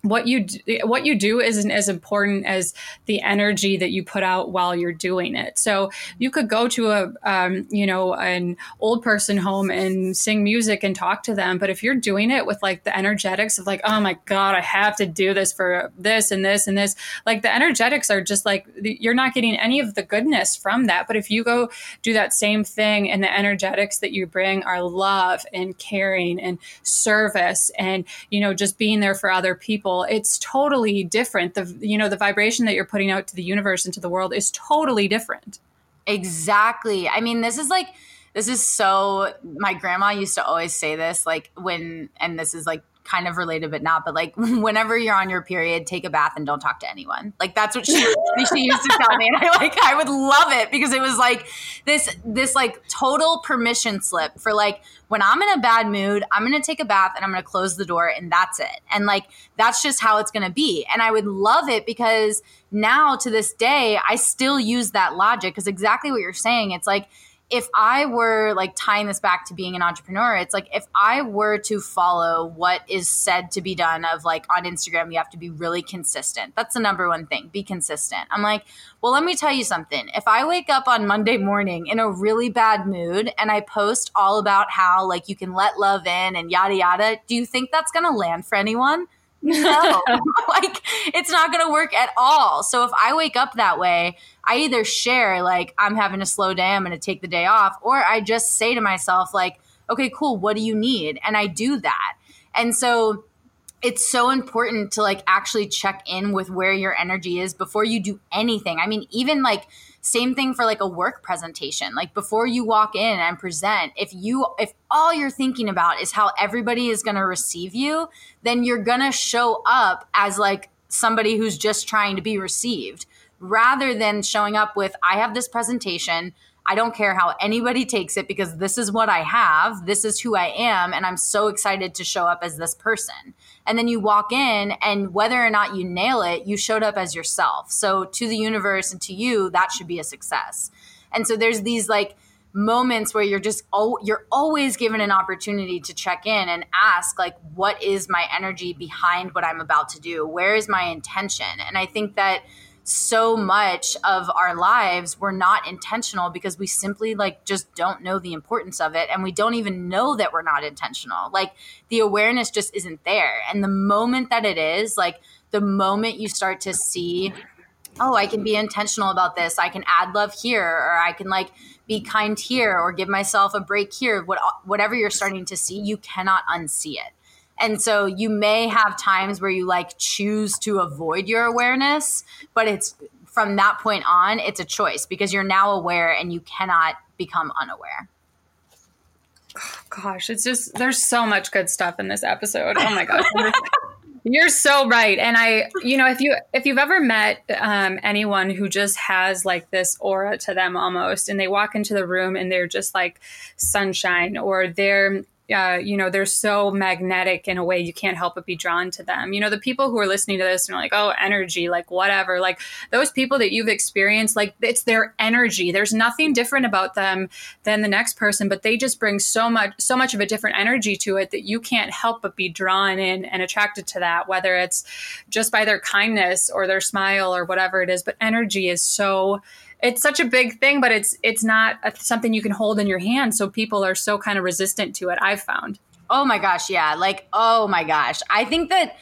what you do, what you do isn't as important as the energy that you put out while you're doing it. So you could go to a um, you know an old person home and sing music and talk to them, but if you're doing it with like the energetics of like oh my god I have to do this for this and this and this, like the energetics are just like you're not getting any of the goodness from that. But if you go do that same thing and the energetics that you bring are love and caring and service and you know just being there for other people it's totally different. The you know the vibration that you're putting out to the universe and to the world is totally different. Exactly. I mean, this is like this is so my grandma used to always say this like when and this is like kind of related but not but like whenever you're on your period take a bath and don't talk to anyone. Like that's what she, she used to tell me and i like i would love it because it was like this this like total permission slip for like when i'm in a bad mood i'm gonna take a bath and i'm gonna close the door and that's it. And like that's just how it's gonna be. And i would love it because now to this day i still use that logic because exactly what you're saying it's like if I were like tying this back to being an entrepreneur, it's like if I were to follow what is said to be done of like on Instagram, you have to be really consistent. That's the number one thing, be consistent. I'm like, well, let me tell you something. If I wake up on Monday morning in a really bad mood and I post all about how like you can let love in and yada yada, do you think that's going to land for anyone? No, like it's not going to work at all. So if I wake up that way, I either share like I'm having a slow day, I'm to take the day off, or I just say to myself like, okay, cool, what do you need? And I do that. And so it's so important to like actually check in with where your energy is before you do anything. I mean, even like same thing for like a work presentation. Like before you walk in and present, if you if all you're thinking about is how everybody is going to receive you, then you're going to show up as like somebody who's just trying to be received rather than showing up with I have this presentation, I don't care how anybody takes it because this is what I have. This is who I am. And I'm so excited to show up as this person. And then you walk in, and whether or not you nail it, you showed up as yourself. So to the universe and to you, that should be a success. And so there's these like, moments where you're just oh you're always given an opportunity to check in and ask like what is my energy behind what I'm about to do where is my intention and I think that so much of our lives we're not intentional because we simply like just don't know the importance of it. And we don't even know that we're not intentional. Like the awareness just isn't there. And the moment that it is like the moment you start to see oh i can be intentional about this. I can add love here or i can like be kind here or give myself a break here. What, whatever you're starting to see you cannot unsee it and so you may have times where you like choose to avoid your awareness, but it's from that point on, it's a choice because you're now aware and you cannot become unaware. gosh, it's just there's so much good stuff in this episode. Oh my gosh. You're so right. And I, you know, if you if you've ever met um, anyone who just has like this aura to them almost, and they walk into the room and they're just like sunshine, or they're uh, you know, they're so magnetic in a way you can't help but be drawn to them. You know, the people who are listening to this and are like, oh, energy, like whatever, like those people that you've experienced, like it's their energy. There's nothing different about them than the next person, but they just bring so much, so much of a different energy to it that you can't help but be drawn in and attracted to that, whether it's just by their kindness or their smile or whatever it is. But energy is so it's such a big thing, but it's it's not a, something you can hold in your hand. So people are so kind of resistant to it. I've found. Oh my gosh, yeah. Like, oh my gosh. I think that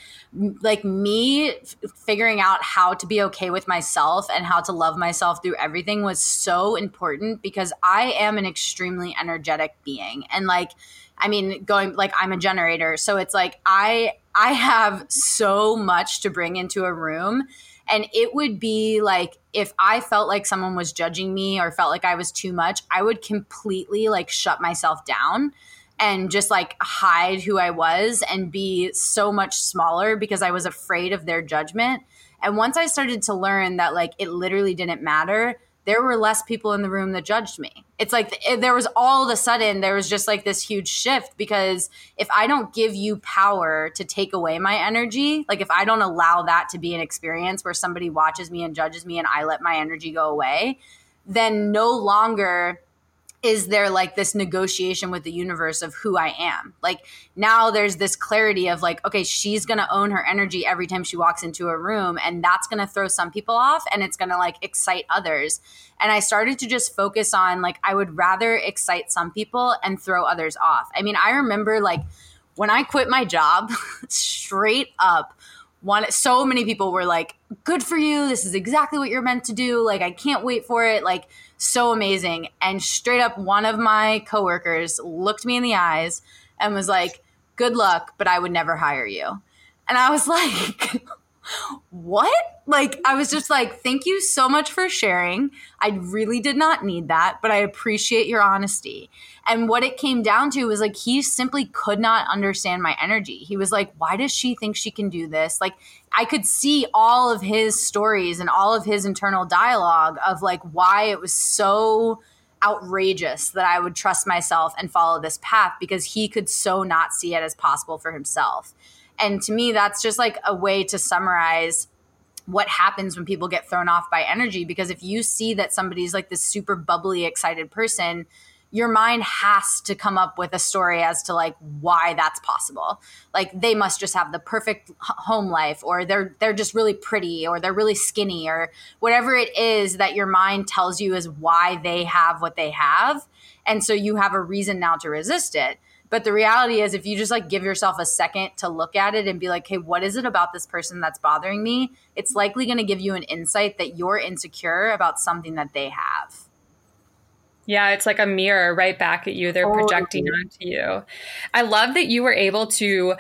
like me f- figuring out how to be okay with myself and how to love myself through everything was so important because I am an extremely energetic being. And like I mean, going like I'm a generator, so it's like I I have so much to bring into a room and it would be like if I felt like someone was judging me or felt like I was too much, I would completely like shut myself down and just like hide who I was and be so much smaller because I was afraid of their judgment. And once I started to learn that like it literally didn't matter, there were less people in the room that judged me. It's like there was all of a sudden there was just like this huge shift because if I don't give you power to take away my energy, like if I don't allow that to be an experience where somebody watches me and judges me and I let my energy go away, then no longer is there like this negotiation with the universe of who I am? Like now there's this clarity of like, okay, she's gonna own her energy every time she walks into a room, and that's gonna throw some people off and it's gonna like excite others. And I started to just focus on like, I would rather excite some people and throw others off. I mean, I remember like when I quit my job, straight up, one so many people were like, good for you. This is exactly what you're meant to do. Like, I can't wait for it. Like, so amazing. And straight up, one of my coworkers looked me in the eyes and was like, Good luck, but I would never hire you. And I was like, what? Like, I was just like, thank you so much for sharing. I really did not need that, but I appreciate your honesty. And what it came down to was like, he simply could not understand my energy. He was like, why does she think she can do this? Like, I could see all of his stories and all of his internal dialogue of like why it was so outrageous that I would trust myself and follow this path because he could so not see it as possible for himself. And to me, that's just like a way to summarize what happens when people get thrown off by energy. Because if you see that somebody's like this super bubbly, excited person, your mind has to come up with a story as to like why that's possible. Like they must just have the perfect home life or they're they're just really pretty or they're really skinny or whatever it is that your mind tells you is why they have what they have. And so you have a reason now to resist it. But the reality is, if you just like give yourself a second to look at it and be like, hey, what is it about this person that's bothering me? It's likely going to give you an insight that you're insecure about something that they have. Yeah, it's like a mirror right back at you. They're projecting onto you. I love that you were able to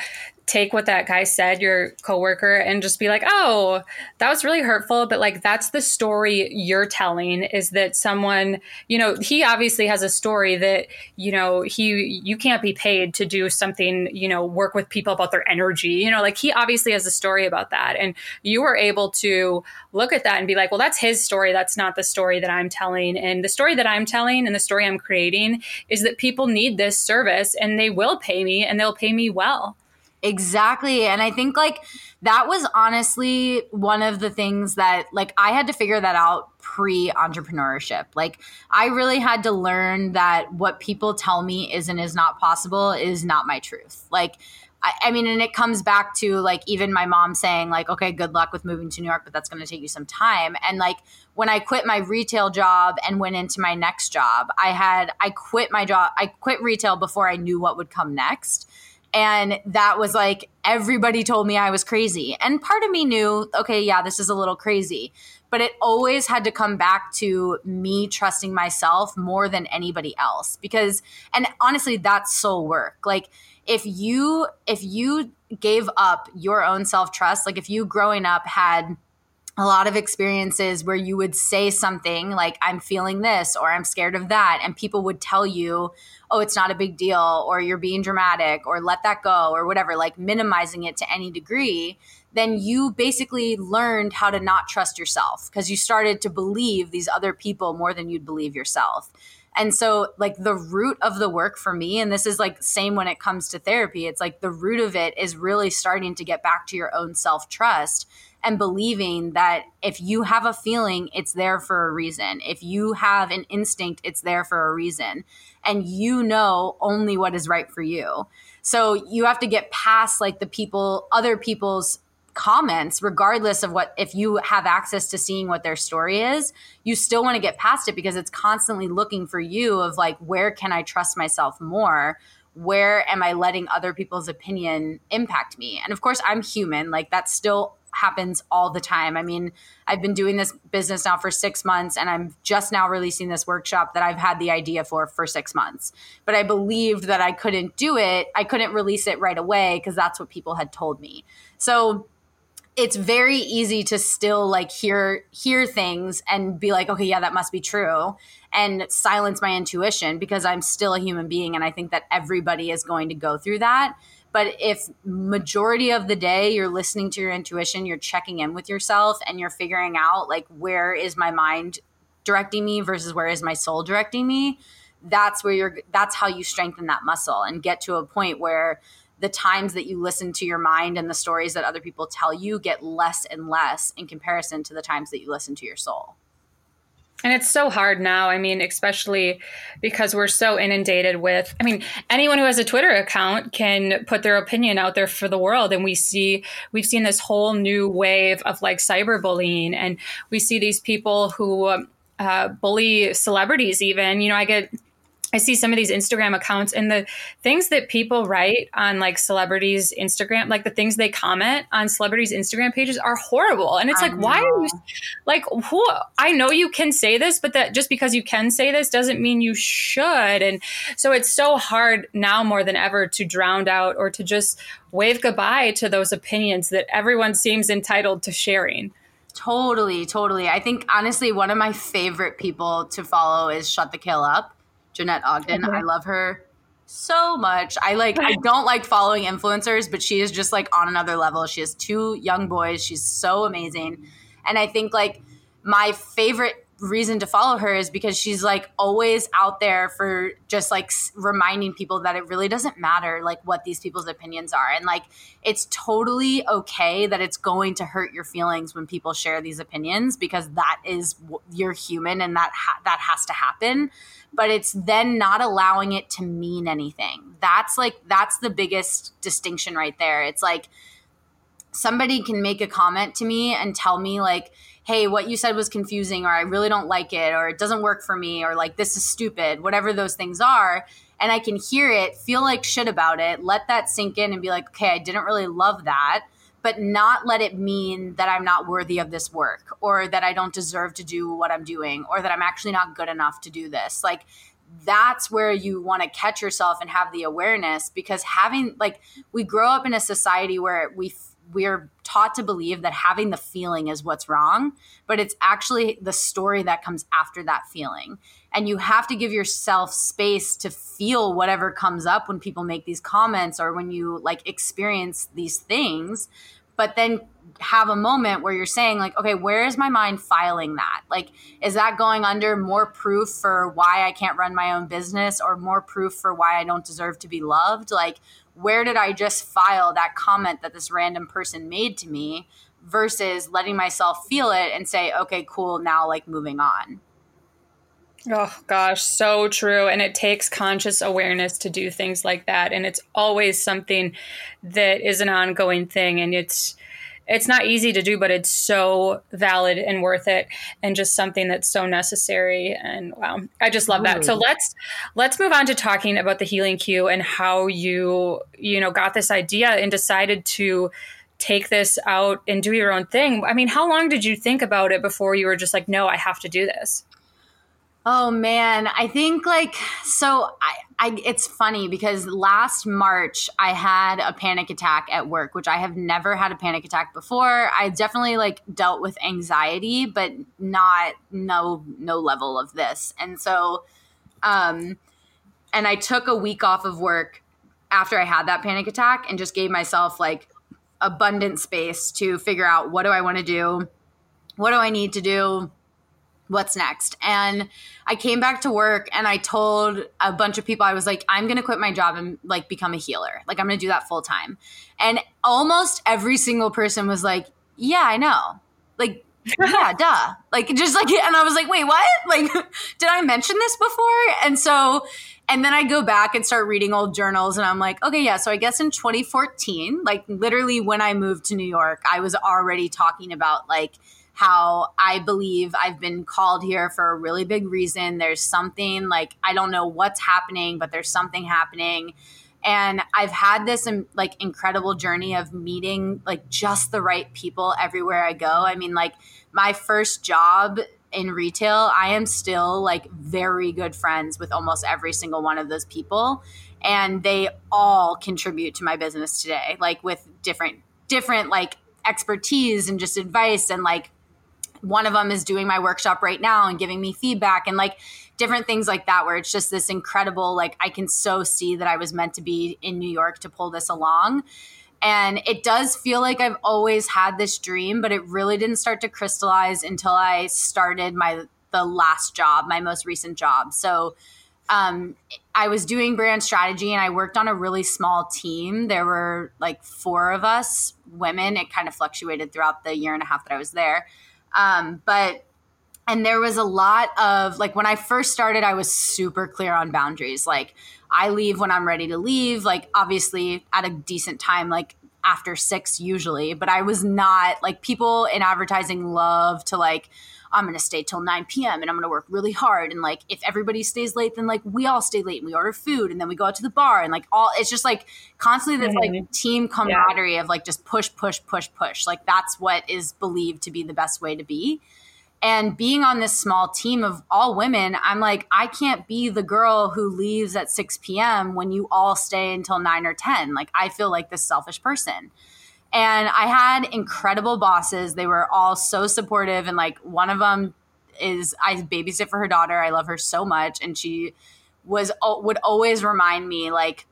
take what that guy said, your coworker, and just be like, oh, that was really hurtful. But like, that's the story you're telling is that someone, you know, he obviously has a story that, you know, he, you can't be paid to do something, you know, work with people about their energy, you know, like he obviously has a story about that. And you were able to look at that and be like, well, that's his story. That's not the story that I'm telling. And the story that I'm telling and the story I'm creating is that people need this service and they will pay me and they'll pay me well. Exactly. And I think like that was honestly one of the things that like I had to figure that out pre entrepreneurship. Like I really had to learn that what people tell me is and is not possible is not my truth. Like I, I mean, and it comes back to like even my mom saying, like, okay, good luck with moving to New York, but that's going to take you some time. And like when I quit my retail job and went into my next job, I had, I quit my job, I quit retail before I knew what would come next. And that was like, everybody told me I was crazy. And part of me knew, okay, yeah, this is a little crazy. But it always had to come back to me trusting myself more than anybody else. Because, and honestly, that's soul work. Like, if you, if you gave up your own self trust, like if you growing up had, a lot of experiences where you would say something like, I'm feeling this or I'm scared of that. And people would tell you, oh, it's not a big deal or you're being dramatic or let that go or whatever, like minimizing it to any degree. Then you basically learned how to not trust yourself because you started to believe these other people more than you'd believe yourself. And so like the root of the work for me and this is like same when it comes to therapy it's like the root of it is really starting to get back to your own self-trust and believing that if you have a feeling, it's there for a reason. If you have an instinct, it's there for a reason. And you know only what is right for you. So you have to get past like the people, other people's comments, regardless of what, if you have access to seeing what their story is, you still want to get past it because it's constantly looking for you of like, where can I trust myself more? Where am I letting other people's opinion impact me? And of course, I'm human. Like, that's still happens all the time. I mean, I've been doing this business now for six months and I'm just now releasing this workshop that I've had the idea for for six months. But I believed that I couldn't do it. I couldn't release it right away because that's what people had told me. So it's very easy to still like hear hear things and be like okay yeah that must be true and silence my intuition because i'm still a human being and i think that everybody is going to go through that but if majority of the day you're listening to your intuition, you're checking in with yourself and you're figuring out like where is my mind directing me versus where is my soul directing me, that's where you're that's how you strengthen that muscle and get to a point where the times that you listen to your mind and the stories that other people tell you get less and less in comparison to the times that you listen to your soul. And it's so hard now. I mean, especially because we're so inundated with, I mean, anyone who has a Twitter account can put their opinion out there for the world. And we see, we've seen this whole new wave of like cyberbullying. And we see these people who uh, bully celebrities, even. You know, I get I see some of these Instagram accounts and the things that people write on like celebrities' Instagram, like the things they comment on celebrities' Instagram pages are horrible. And it's I like, know. why are you like, who? I know you can say this, but that just because you can say this doesn't mean you should. And so it's so hard now more than ever to drown out or to just wave goodbye to those opinions that everyone seems entitled to sharing. Totally, totally. I think honestly, one of my favorite people to follow is Shut the Kale Up Jeanette Ogden. Mm-hmm. I love her so much. I like I don't like following influencers, but she is just like on another level. She has two young boys. She's so amazing. And I think like my favorite reason to follow her is because she's like always out there for just like reminding people that it really doesn't matter like what these people's opinions are and like it's totally okay that it's going to hurt your feelings when people share these opinions because that is you're human and that ha- that has to happen but it's then not allowing it to mean anything. That's like that's the biggest distinction right there. It's like somebody can make a comment to me and tell me like hey what you said was confusing or i really don't like it or it doesn't work for me or like this is stupid whatever those things are and i can hear it feel like shit about it let that sink in and be like okay i didn't really love that but not let it mean that I'm not worthy of this work or that I don't deserve to do what I'm doing or that I'm actually not good enough to do this. Like, that's where you want to catch yourself and have the awareness because having like we grow up in a society where we we're taught to believe that having the feeling is what's wrong but it's actually the story that comes after that feeling. And you have to give yourself space to feel whatever comes up when people make these comments or when you like experience these things but then have a moment where you're saying like okay where is my mind filing that? Like is that going under more proof for why i can't run my own business or more proof for why i don't deserve to be loved? Like where did i just file that comment that this random person made to me versus letting myself feel it and say okay cool now like moving on Oh gosh, so true. And it takes conscious awareness to do things like that. And it's always something that is an ongoing thing. And it's, it's not easy to do, but it's so valid and worth it, and just something that's so necessary. And wow, I just love that. So let's let's move on to talking about the healing cue and how you you know got this idea and decided to take this out and do your own thing. I mean, how long did you think about it before you were just like, no, I have to do this? Oh man, I think like so I, I it's funny because last March I had a panic attack at work, which I have never had a panic attack before. I definitely like dealt with anxiety, but not no no level of this. And so um and I took a week off of work after I had that panic attack and just gave myself like abundant space to figure out what do I want to do? What do I need to do? What's next? And I came back to work and I told a bunch of people, I was like, I'm going to quit my job and like become a healer. Like, I'm going to do that full time. And almost every single person was like, Yeah, I know. Like, yeah, duh. Like, just like, and I was like, Wait, what? Like, did I mention this before? And so, and then I go back and start reading old journals and I'm like, okay, yeah. So I guess in 2014, like literally when I moved to New York, I was already talking about like, how I believe I've been called here for a really big reason. There's something like I don't know what's happening, but there's something happening. And I've had this um, like incredible journey of meeting like just the right people everywhere I go. I mean, like my first job in retail, I am still like very good friends with almost every single one of those people. And they all contribute to my business today, like with different, different like expertise and just advice and like one of them is doing my workshop right now and giving me feedback and like different things like that where it's just this incredible like i can so see that i was meant to be in new york to pull this along and it does feel like i've always had this dream but it really didn't start to crystallize until i started my the last job my most recent job so um, I was doing brand strategy and I worked on a really small team. There were like four of us women. It kind of fluctuated throughout the year and a half that I was there. Um, but and there was a lot of like when I first started, I was super clear on boundaries. Like I leave when I'm ready to leave. Like obviously at a decent time, like after six usually, but I was not like people in advertising love to like, I'm going to stay till 9 p.m. and I'm going to work really hard. And like, if everybody stays late, then like we all stay late and we order food and then we go out to the bar and like all, it's just like constantly this mm-hmm. like team camaraderie yeah. of like just push, push, push, push. Like that's what is believed to be the best way to be. And being on this small team of all women, I'm like, I can't be the girl who leaves at 6 p.m. when you all stay until 9 or 10. Like, I feel like this selfish person. And I had incredible bosses. They were all so supportive. And like, one of them is I babysit for her daughter. I love her so much. And she was, would always remind me, like,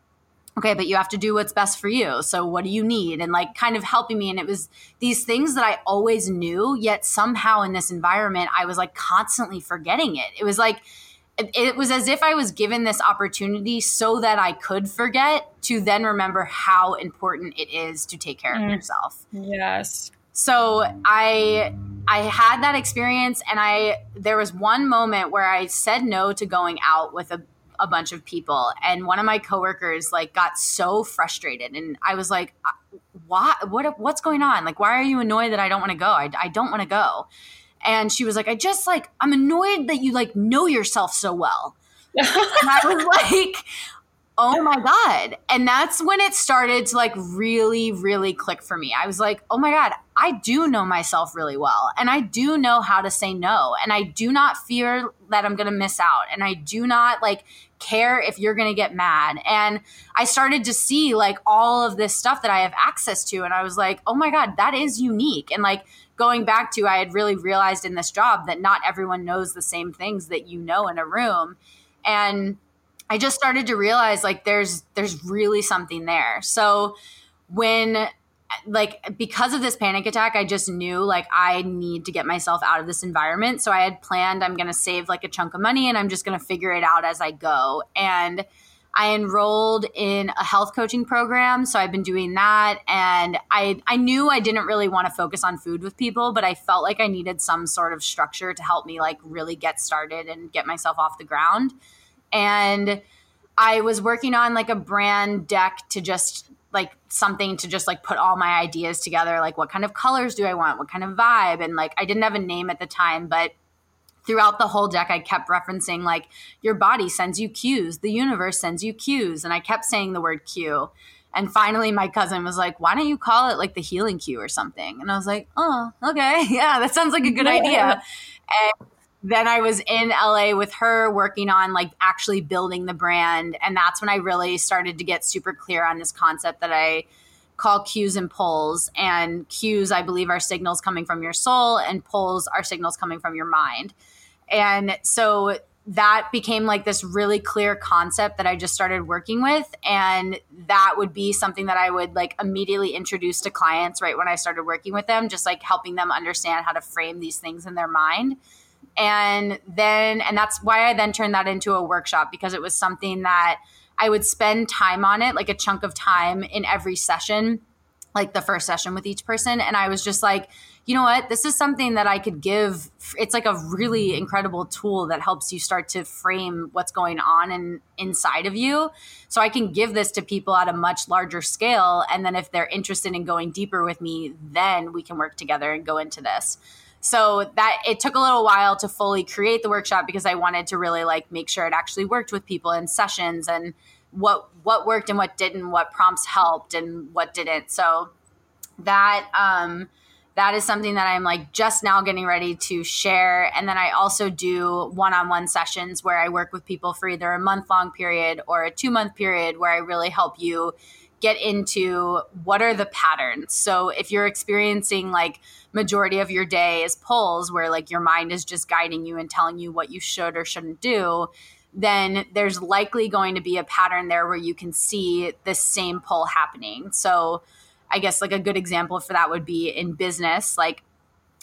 okay, but you have to do what's best for you. So what do you need? And like kind of helping me. And it was these things that I always knew, yet somehow in this environment, I was like constantly forgetting it. It was like, it was as if I was given this opportunity so that I could forget to then remember how important it is to take care mm. of yourself. Yes. So I I had that experience and I there was one moment where I said no to going out with a a bunch of people and one of my coworkers like got so frustrated and i was like uh, why what what's going on like why are you annoyed that i don't want to go i, I don't want to go and she was like i just like i'm annoyed that you like know yourself so well and i was like oh my god and that's when it started to like really really click for me i was like oh my god i do know myself really well and i do know how to say no and i do not fear that i'm gonna miss out and i do not like care if you're going to get mad. And I started to see like all of this stuff that I have access to. And I was like, oh my God, that is unique. And like going back to, I had really realized in this job that not everyone knows the same things that you know in a room. And I just started to realize like there's there's really something there. So when like because of this panic attack i just knew like i need to get myself out of this environment so i had planned i'm going to save like a chunk of money and i'm just going to figure it out as i go and i enrolled in a health coaching program so i've been doing that and i i knew i didn't really want to focus on food with people but i felt like i needed some sort of structure to help me like really get started and get myself off the ground and i was working on like a brand deck to just like something to just like put all my ideas together like what kind of colors do i want? What kind of vibe? And like i didn't have a name at the time but throughout the whole deck i kept referencing like your body sends you cues. The universe sends you cues. And i kept saying the word cue. And finally my cousin was like why don't you call it like the healing cue or something? And i was like oh okay. Yeah that sounds like a good idea. And then I was in LA with her working on like actually building the brand. And that's when I really started to get super clear on this concept that I call cues and pulls. And cues, I believe, are signals coming from your soul, and pulls are signals coming from your mind. And so that became like this really clear concept that I just started working with. And that would be something that I would like immediately introduce to clients right when I started working with them, just like helping them understand how to frame these things in their mind and then and that's why i then turned that into a workshop because it was something that i would spend time on it like a chunk of time in every session like the first session with each person and i was just like you know what? This is something that i could give it's like a really incredible tool that helps you start to frame what's going on in, inside of you. So i can give this to people at a much larger scale and then if they're interested in going deeper with me then we can work together and go into this. So that it took a little while to fully create the workshop because I wanted to really like make sure it actually worked with people in sessions and what what worked and what didn't, what prompts helped and what didn't. So that um that is something that I'm like just now getting ready to share. And then I also do one on one sessions where I work with people for either a month long period or a two month period where I really help you get into what are the patterns. So if you're experiencing like majority of your day is pulls where like your mind is just guiding you and telling you what you should or shouldn't do, then there's likely going to be a pattern there where you can see the same pull happening. So I guess like a good example for that would be in business, like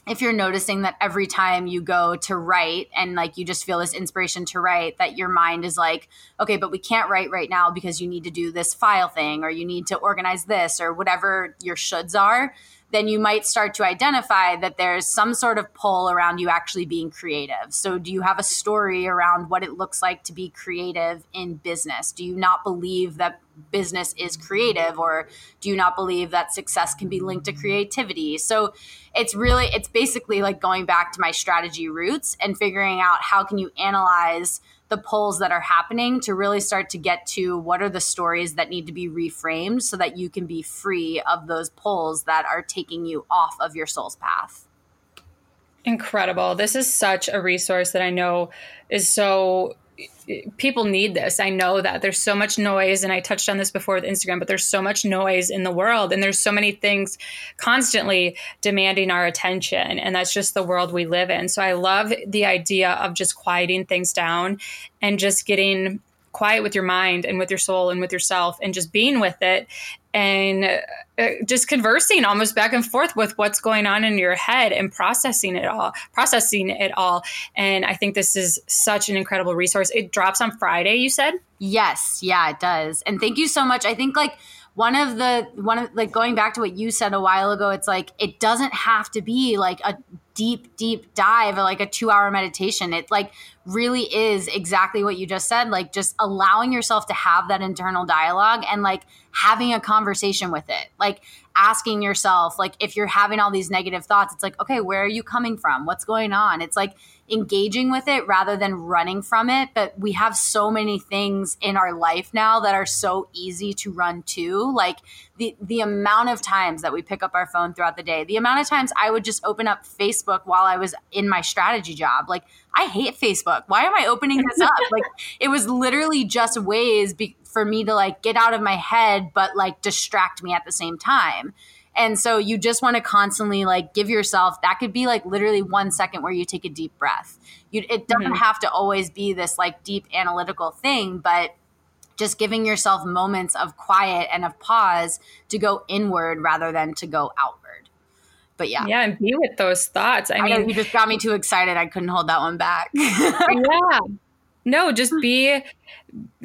if you're noticing that every time you go to write and like you just feel this inspiration to write that your mind is like okay but we can't write right now because you need to do this file thing or you need to organize this or whatever your shoulds are then you might start to identify that there's some sort of pull around you actually being creative. So, do you have a story around what it looks like to be creative in business? Do you not believe that business is creative or do you not believe that success can be linked to creativity? So it's really it's basically like going back to my strategy roots and figuring out how can you analyze the pulls that are happening to really start to get to what are the stories that need to be reframed so that you can be free of those pulls that are taking you off of your soul's path. Incredible. This is such a resource that i know is so people need this. I know that there's so much noise, and I touched on this before with Instagram, but there's so much noise in the world, and there's so many things constantly demanding our attention. And that's just the world we live in. So I love the idea of just quieting things down and just getting quiet with your mind and with your soul and with yourself and just being with it and uh, just conversing almost back and forth with what's going on in your head and processing it all processing it all. And i think this is such an incredible resource. It drops on friday you said? Yes. Yeah it does. And thank you so much. I think like one of the one of like going back to what you said a while ago it's like it doesn't have to be like a deep deep dive or like a 2 hour meditation. It like really is exactly what you just said like just allowing yourself to have that internal dialogue and like having a conversation with it. Like asking yourself like if you're having all these negative thoughts it's like okay where are you coming from? What's going on? It's like engaging with it rather than running from it. But we have so many things in our life now that are so easy to run to. Like the the amount of times that we pick up our phone throughout the day, the amount of times I would just open up Facebook while I was in my strategy job. Like I hate Facebook. Why am I opening this up? like it was literally just ways be- for me to like get out of my head, but like distract me at the same time. And so you just want to constantly like give yourself that could be like literally one second where you take a deep breath. You, it doesn't mm-hmm. have to always be this like deep analytical thing, but just giving yourself moments of quiet and of pause to go inward rather than to go outward. But yeah. Yeah, and be with those thoughts. I, I mean, you just got me too excited. I couldn't hold that one back. yeah. No, just be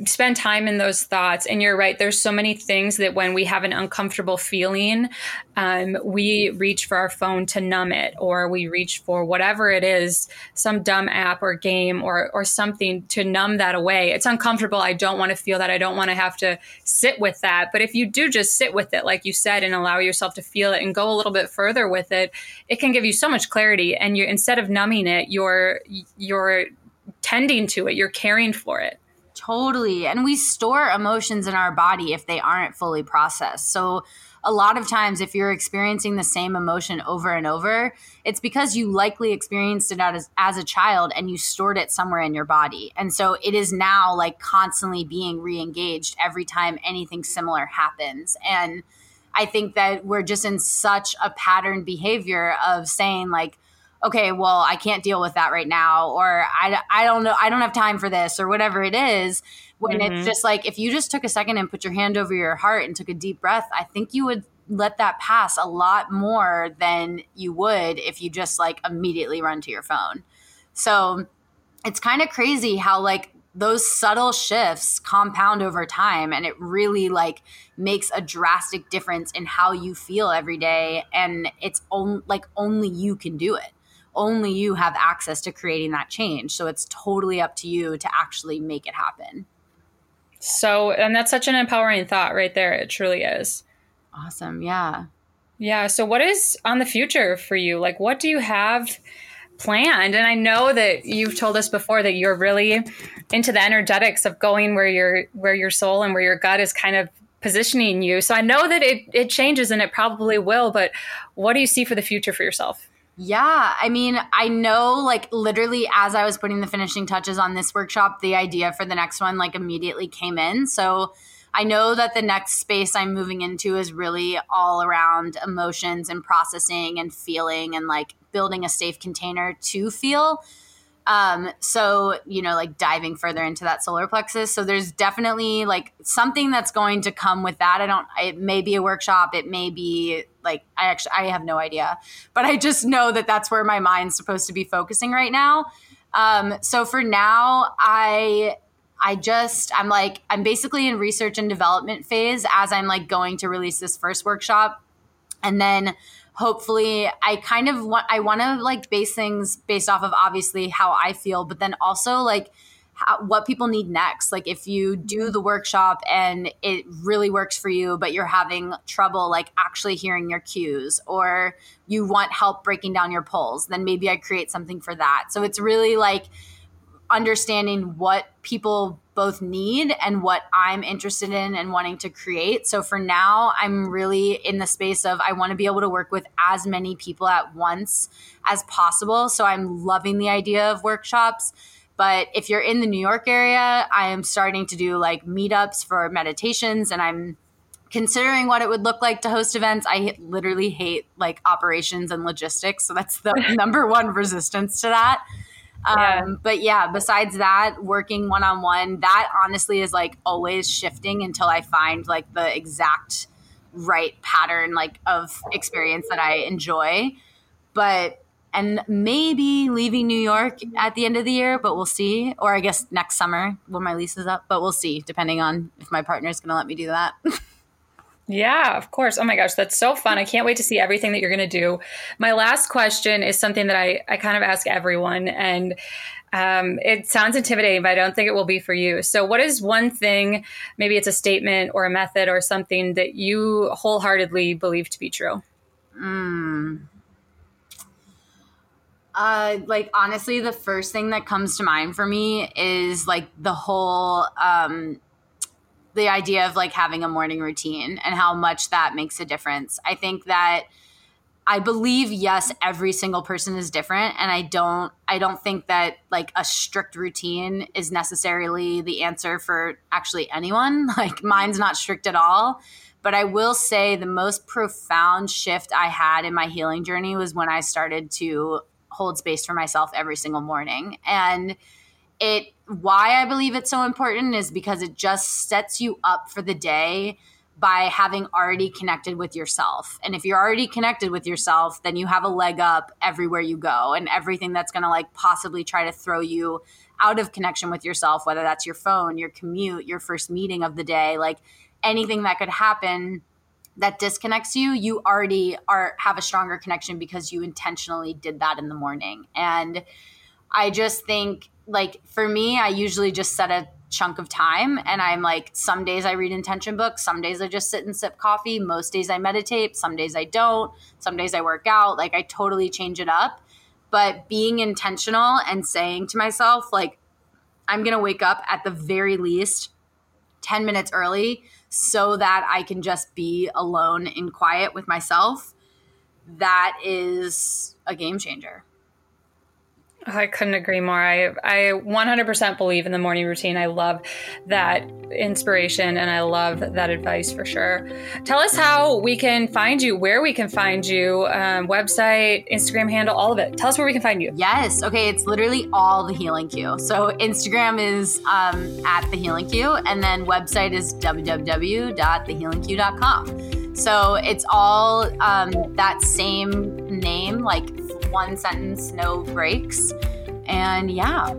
spend time in those thoughts. And you're right there's so many things that when we have an uncomfortable feeling um, we reach for our phone to numb it or we reach for whatever it is some dumb app or game or or something to numb that away. It's uncomfortable. I don't want to feel that. I don't want to have to sit with that. But if you do just sit with it like you said and allow yourself to feel it and go a little bit further with it it can give you so much clarity. And you instead of numbing it you're you're tending to it you're caring for it Totally. And we store emotions in our body if they aren't fully processed. So, a lot of times, if you're experiencing the same emotion over and over, it's because you likely experienced it as, as a child and you stored it somewhere in your body. And so it is now like constantly being re engaged every time anything similar happens. And I think that we're just in such a pattern behavior of saying, like, okay, well, I can't deal with that right now, or I, I don't know, I don't have time for this, or whatever it is. When mm-hmm. it's just like, if you just took a second and put your hand over your heart and took a deep breath, I think you would let that pass a lot more than you would if you just like immediately run to your phone. So it's kind of crazy how like those subtle shifts compound over time and it really like makes a drastic difference in how you feel every day and it's on, like only you can do it only you have access to creating that change. So it's totally up to you to actually make it happen. So, and that's such an empowering thought right there. It truly is. Awesome. Yeah. Yeah. So, what is on the future for you? Like, what do you have planned? And I know that you've told us before that you're really into the energetics of going where your where your soul and where your gut is kind of positioning you. So I know that it it changes and it probably will. But what do you see for the future for yourself? Yeah, I mean, I know like literally as I was putting the finishing touches on this workshop, the idea for the next one like immediately came in. So I know that the next space I'm moving into is really all around emotions and processing and feeling and like building a safe container to feel. Um, so, you know, like diving further into that solar plexus. So there's definitely like something that's going to come with that. I don't, it may be a workshop. It may be like, I actually, I have no idea, but I just know that that's where my mind's supposed to be focusing right now. Um, so for now, I, I just, I'm like, I'm basically in research and development phase as I'm like going to release this first workshop. And then hopefully I kind of want I want to like base things based off of obviously how I feel, but then also like how, what people need next. Like if you do mm-hmm. the workshop and it really works for you, but you're having trouble like actually hearing your cues or you want help breaking down your pulls, then maybe I create something for that. So it's really like understanding what people both need and what I'm interested in and wanting to create. So for now, I'm really in the space of I want to be able to work with as many people at once as possible. So I'm loving the idea of workshops. But if you're in the New York area, I am starting to do like meetups for meditations and I'm considering what it would look like to host events. I literally hate like operations and logistics. So that's the number one resistance to that. Yeah. Um, but yeah, besides that, working one on one, that honestly is like always shifting until I find like the exact right pattern like of experience that I enjoy. But and maybe leaving New York at the end of the year, but we'll see. Or I guess next summer when my lease is up, but we'll see depending on if my partner is going to let me do that. Yeah, of course. Oh my gosh, that's so fun. I can't wait to see everything that you're going to do. My last question is something that I, I kind of ask everyone, and um, it sounds intimidating, but I don't think it will be for you. So, what is one thing, maybe it's a statement or a method or something that you wholeheartedly believe to be true? Mm. Uh, like honestly, the first thing that comes to mind for me is like the whole um, the idea of like having a morning routine and how much that makes a difference. I think that I believe yes every single person is different and I don't I don't think that like a strict routine is necessarily the answer for actually anyone. Like mine's not strict at all. But I will say the most profound shift I had in my healing journey was when I started to hold space for myself every single morning. And it why I believe it's so important is because it just sets you up for the day by having already connected with yourself. And if you're already connected with yourself, then you have a leg up everywhere you go and everything that's going to like possibly try to throw you out of connection with yourself, whether that's your phone, your commute, your first meeting of the day, like anything that could happen that disconnects you, you already are have a stronger connection because you intentionally did that in the morning. And I just think like for me, I usually just set a chunk of time and I'm like, some days I read intention books, some days I just sit and sip coffee, most days I meditate, some days I don't, some days I work out. Like I totally change it up. But being intentional and saying to myself, like, I'm going to wake up at the very least 10 minutes early so that I can just be alone in quiet with myself, that is a game changer. I couldn't agree more. I, I 100% believe in the morning routine. I love that inspiration and I love that advice for sure. Tell us how we can find you, where we can find you, um, website, Instagram handle, all of it. Tell us where we can find you. Yes. Okay. It's literally all the Healing Cue. So Instagram is um, at the Healing Cue, and then website is www.thehealingcue.com. So it's all um, that same name, like one sentence, no breaks. And yeah.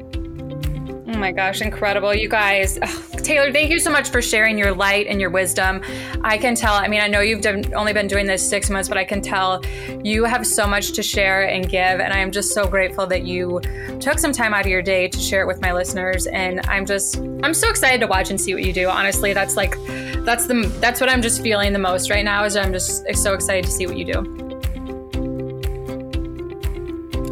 Oh my gosh, incredible. You guys, Taylor, thank you so much for sharing your light and your wisdom. I can tell, I mean, I know you've done, only been doing this six months, but I can tell you have so much to share and give. And I am just so grateful that you took some time out of your day to share it with my listeners. And I'm just, I'm so excited to watch and see what you do. Honestly, that's like, that's the, that's what I'm just feeling the most right now is I'm just so excited to see what you do.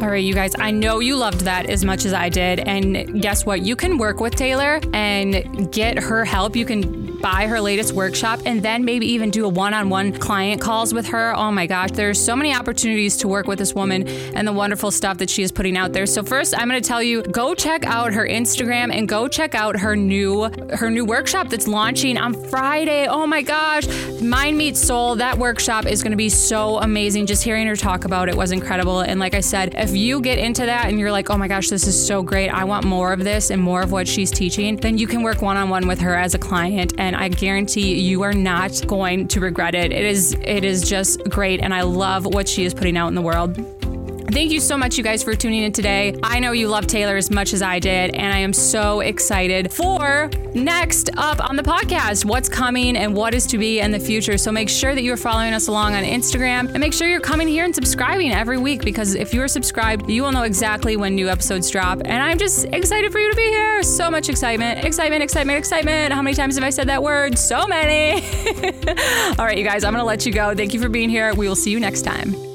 All right, you guys, I know you loved that as much as I did. And guess what? You can work with Taylor and get her help. You can buy her latest workshop and then maybe even do a one-on-one client calls with her. Oh my gosh, there's so many opportunities to work with this woman and the wonderful stuff that she is putting out there. So first, I'm going to tell you go check out her Instagram and go check out her new her new workshop that's launching on Friday. Oh my gosh, Mind Meets Soul. That workshop is going to be so amazing. Just hearing her talk about it was incredible. And like I said, if you get into that and you're like, "Oh my gosh, this is so great. I want more of this and more of what she's teaching." Then you can work one-on-one with her as a client and and I guarantee you are not going to regret it. It is it is just great and I love what she is putting out in the world. Thank you so much, you guys, for tuning in today. I know you love Taylor as much as I did, and I am so excited for next up on the podcast what's coming and what is to be in the future. So make sure that you're following us along on Instagram and make sure you're coming here and subscribing every week because if you are subscribed, you will know exactly when new episodes drop. And I'm just excited for you to be here. So much excitement, excitement, excitement, excitement. How many times have I said that word? So many. All right, you guys, I'm going to let you go. Thank you for being here. We will see you next time.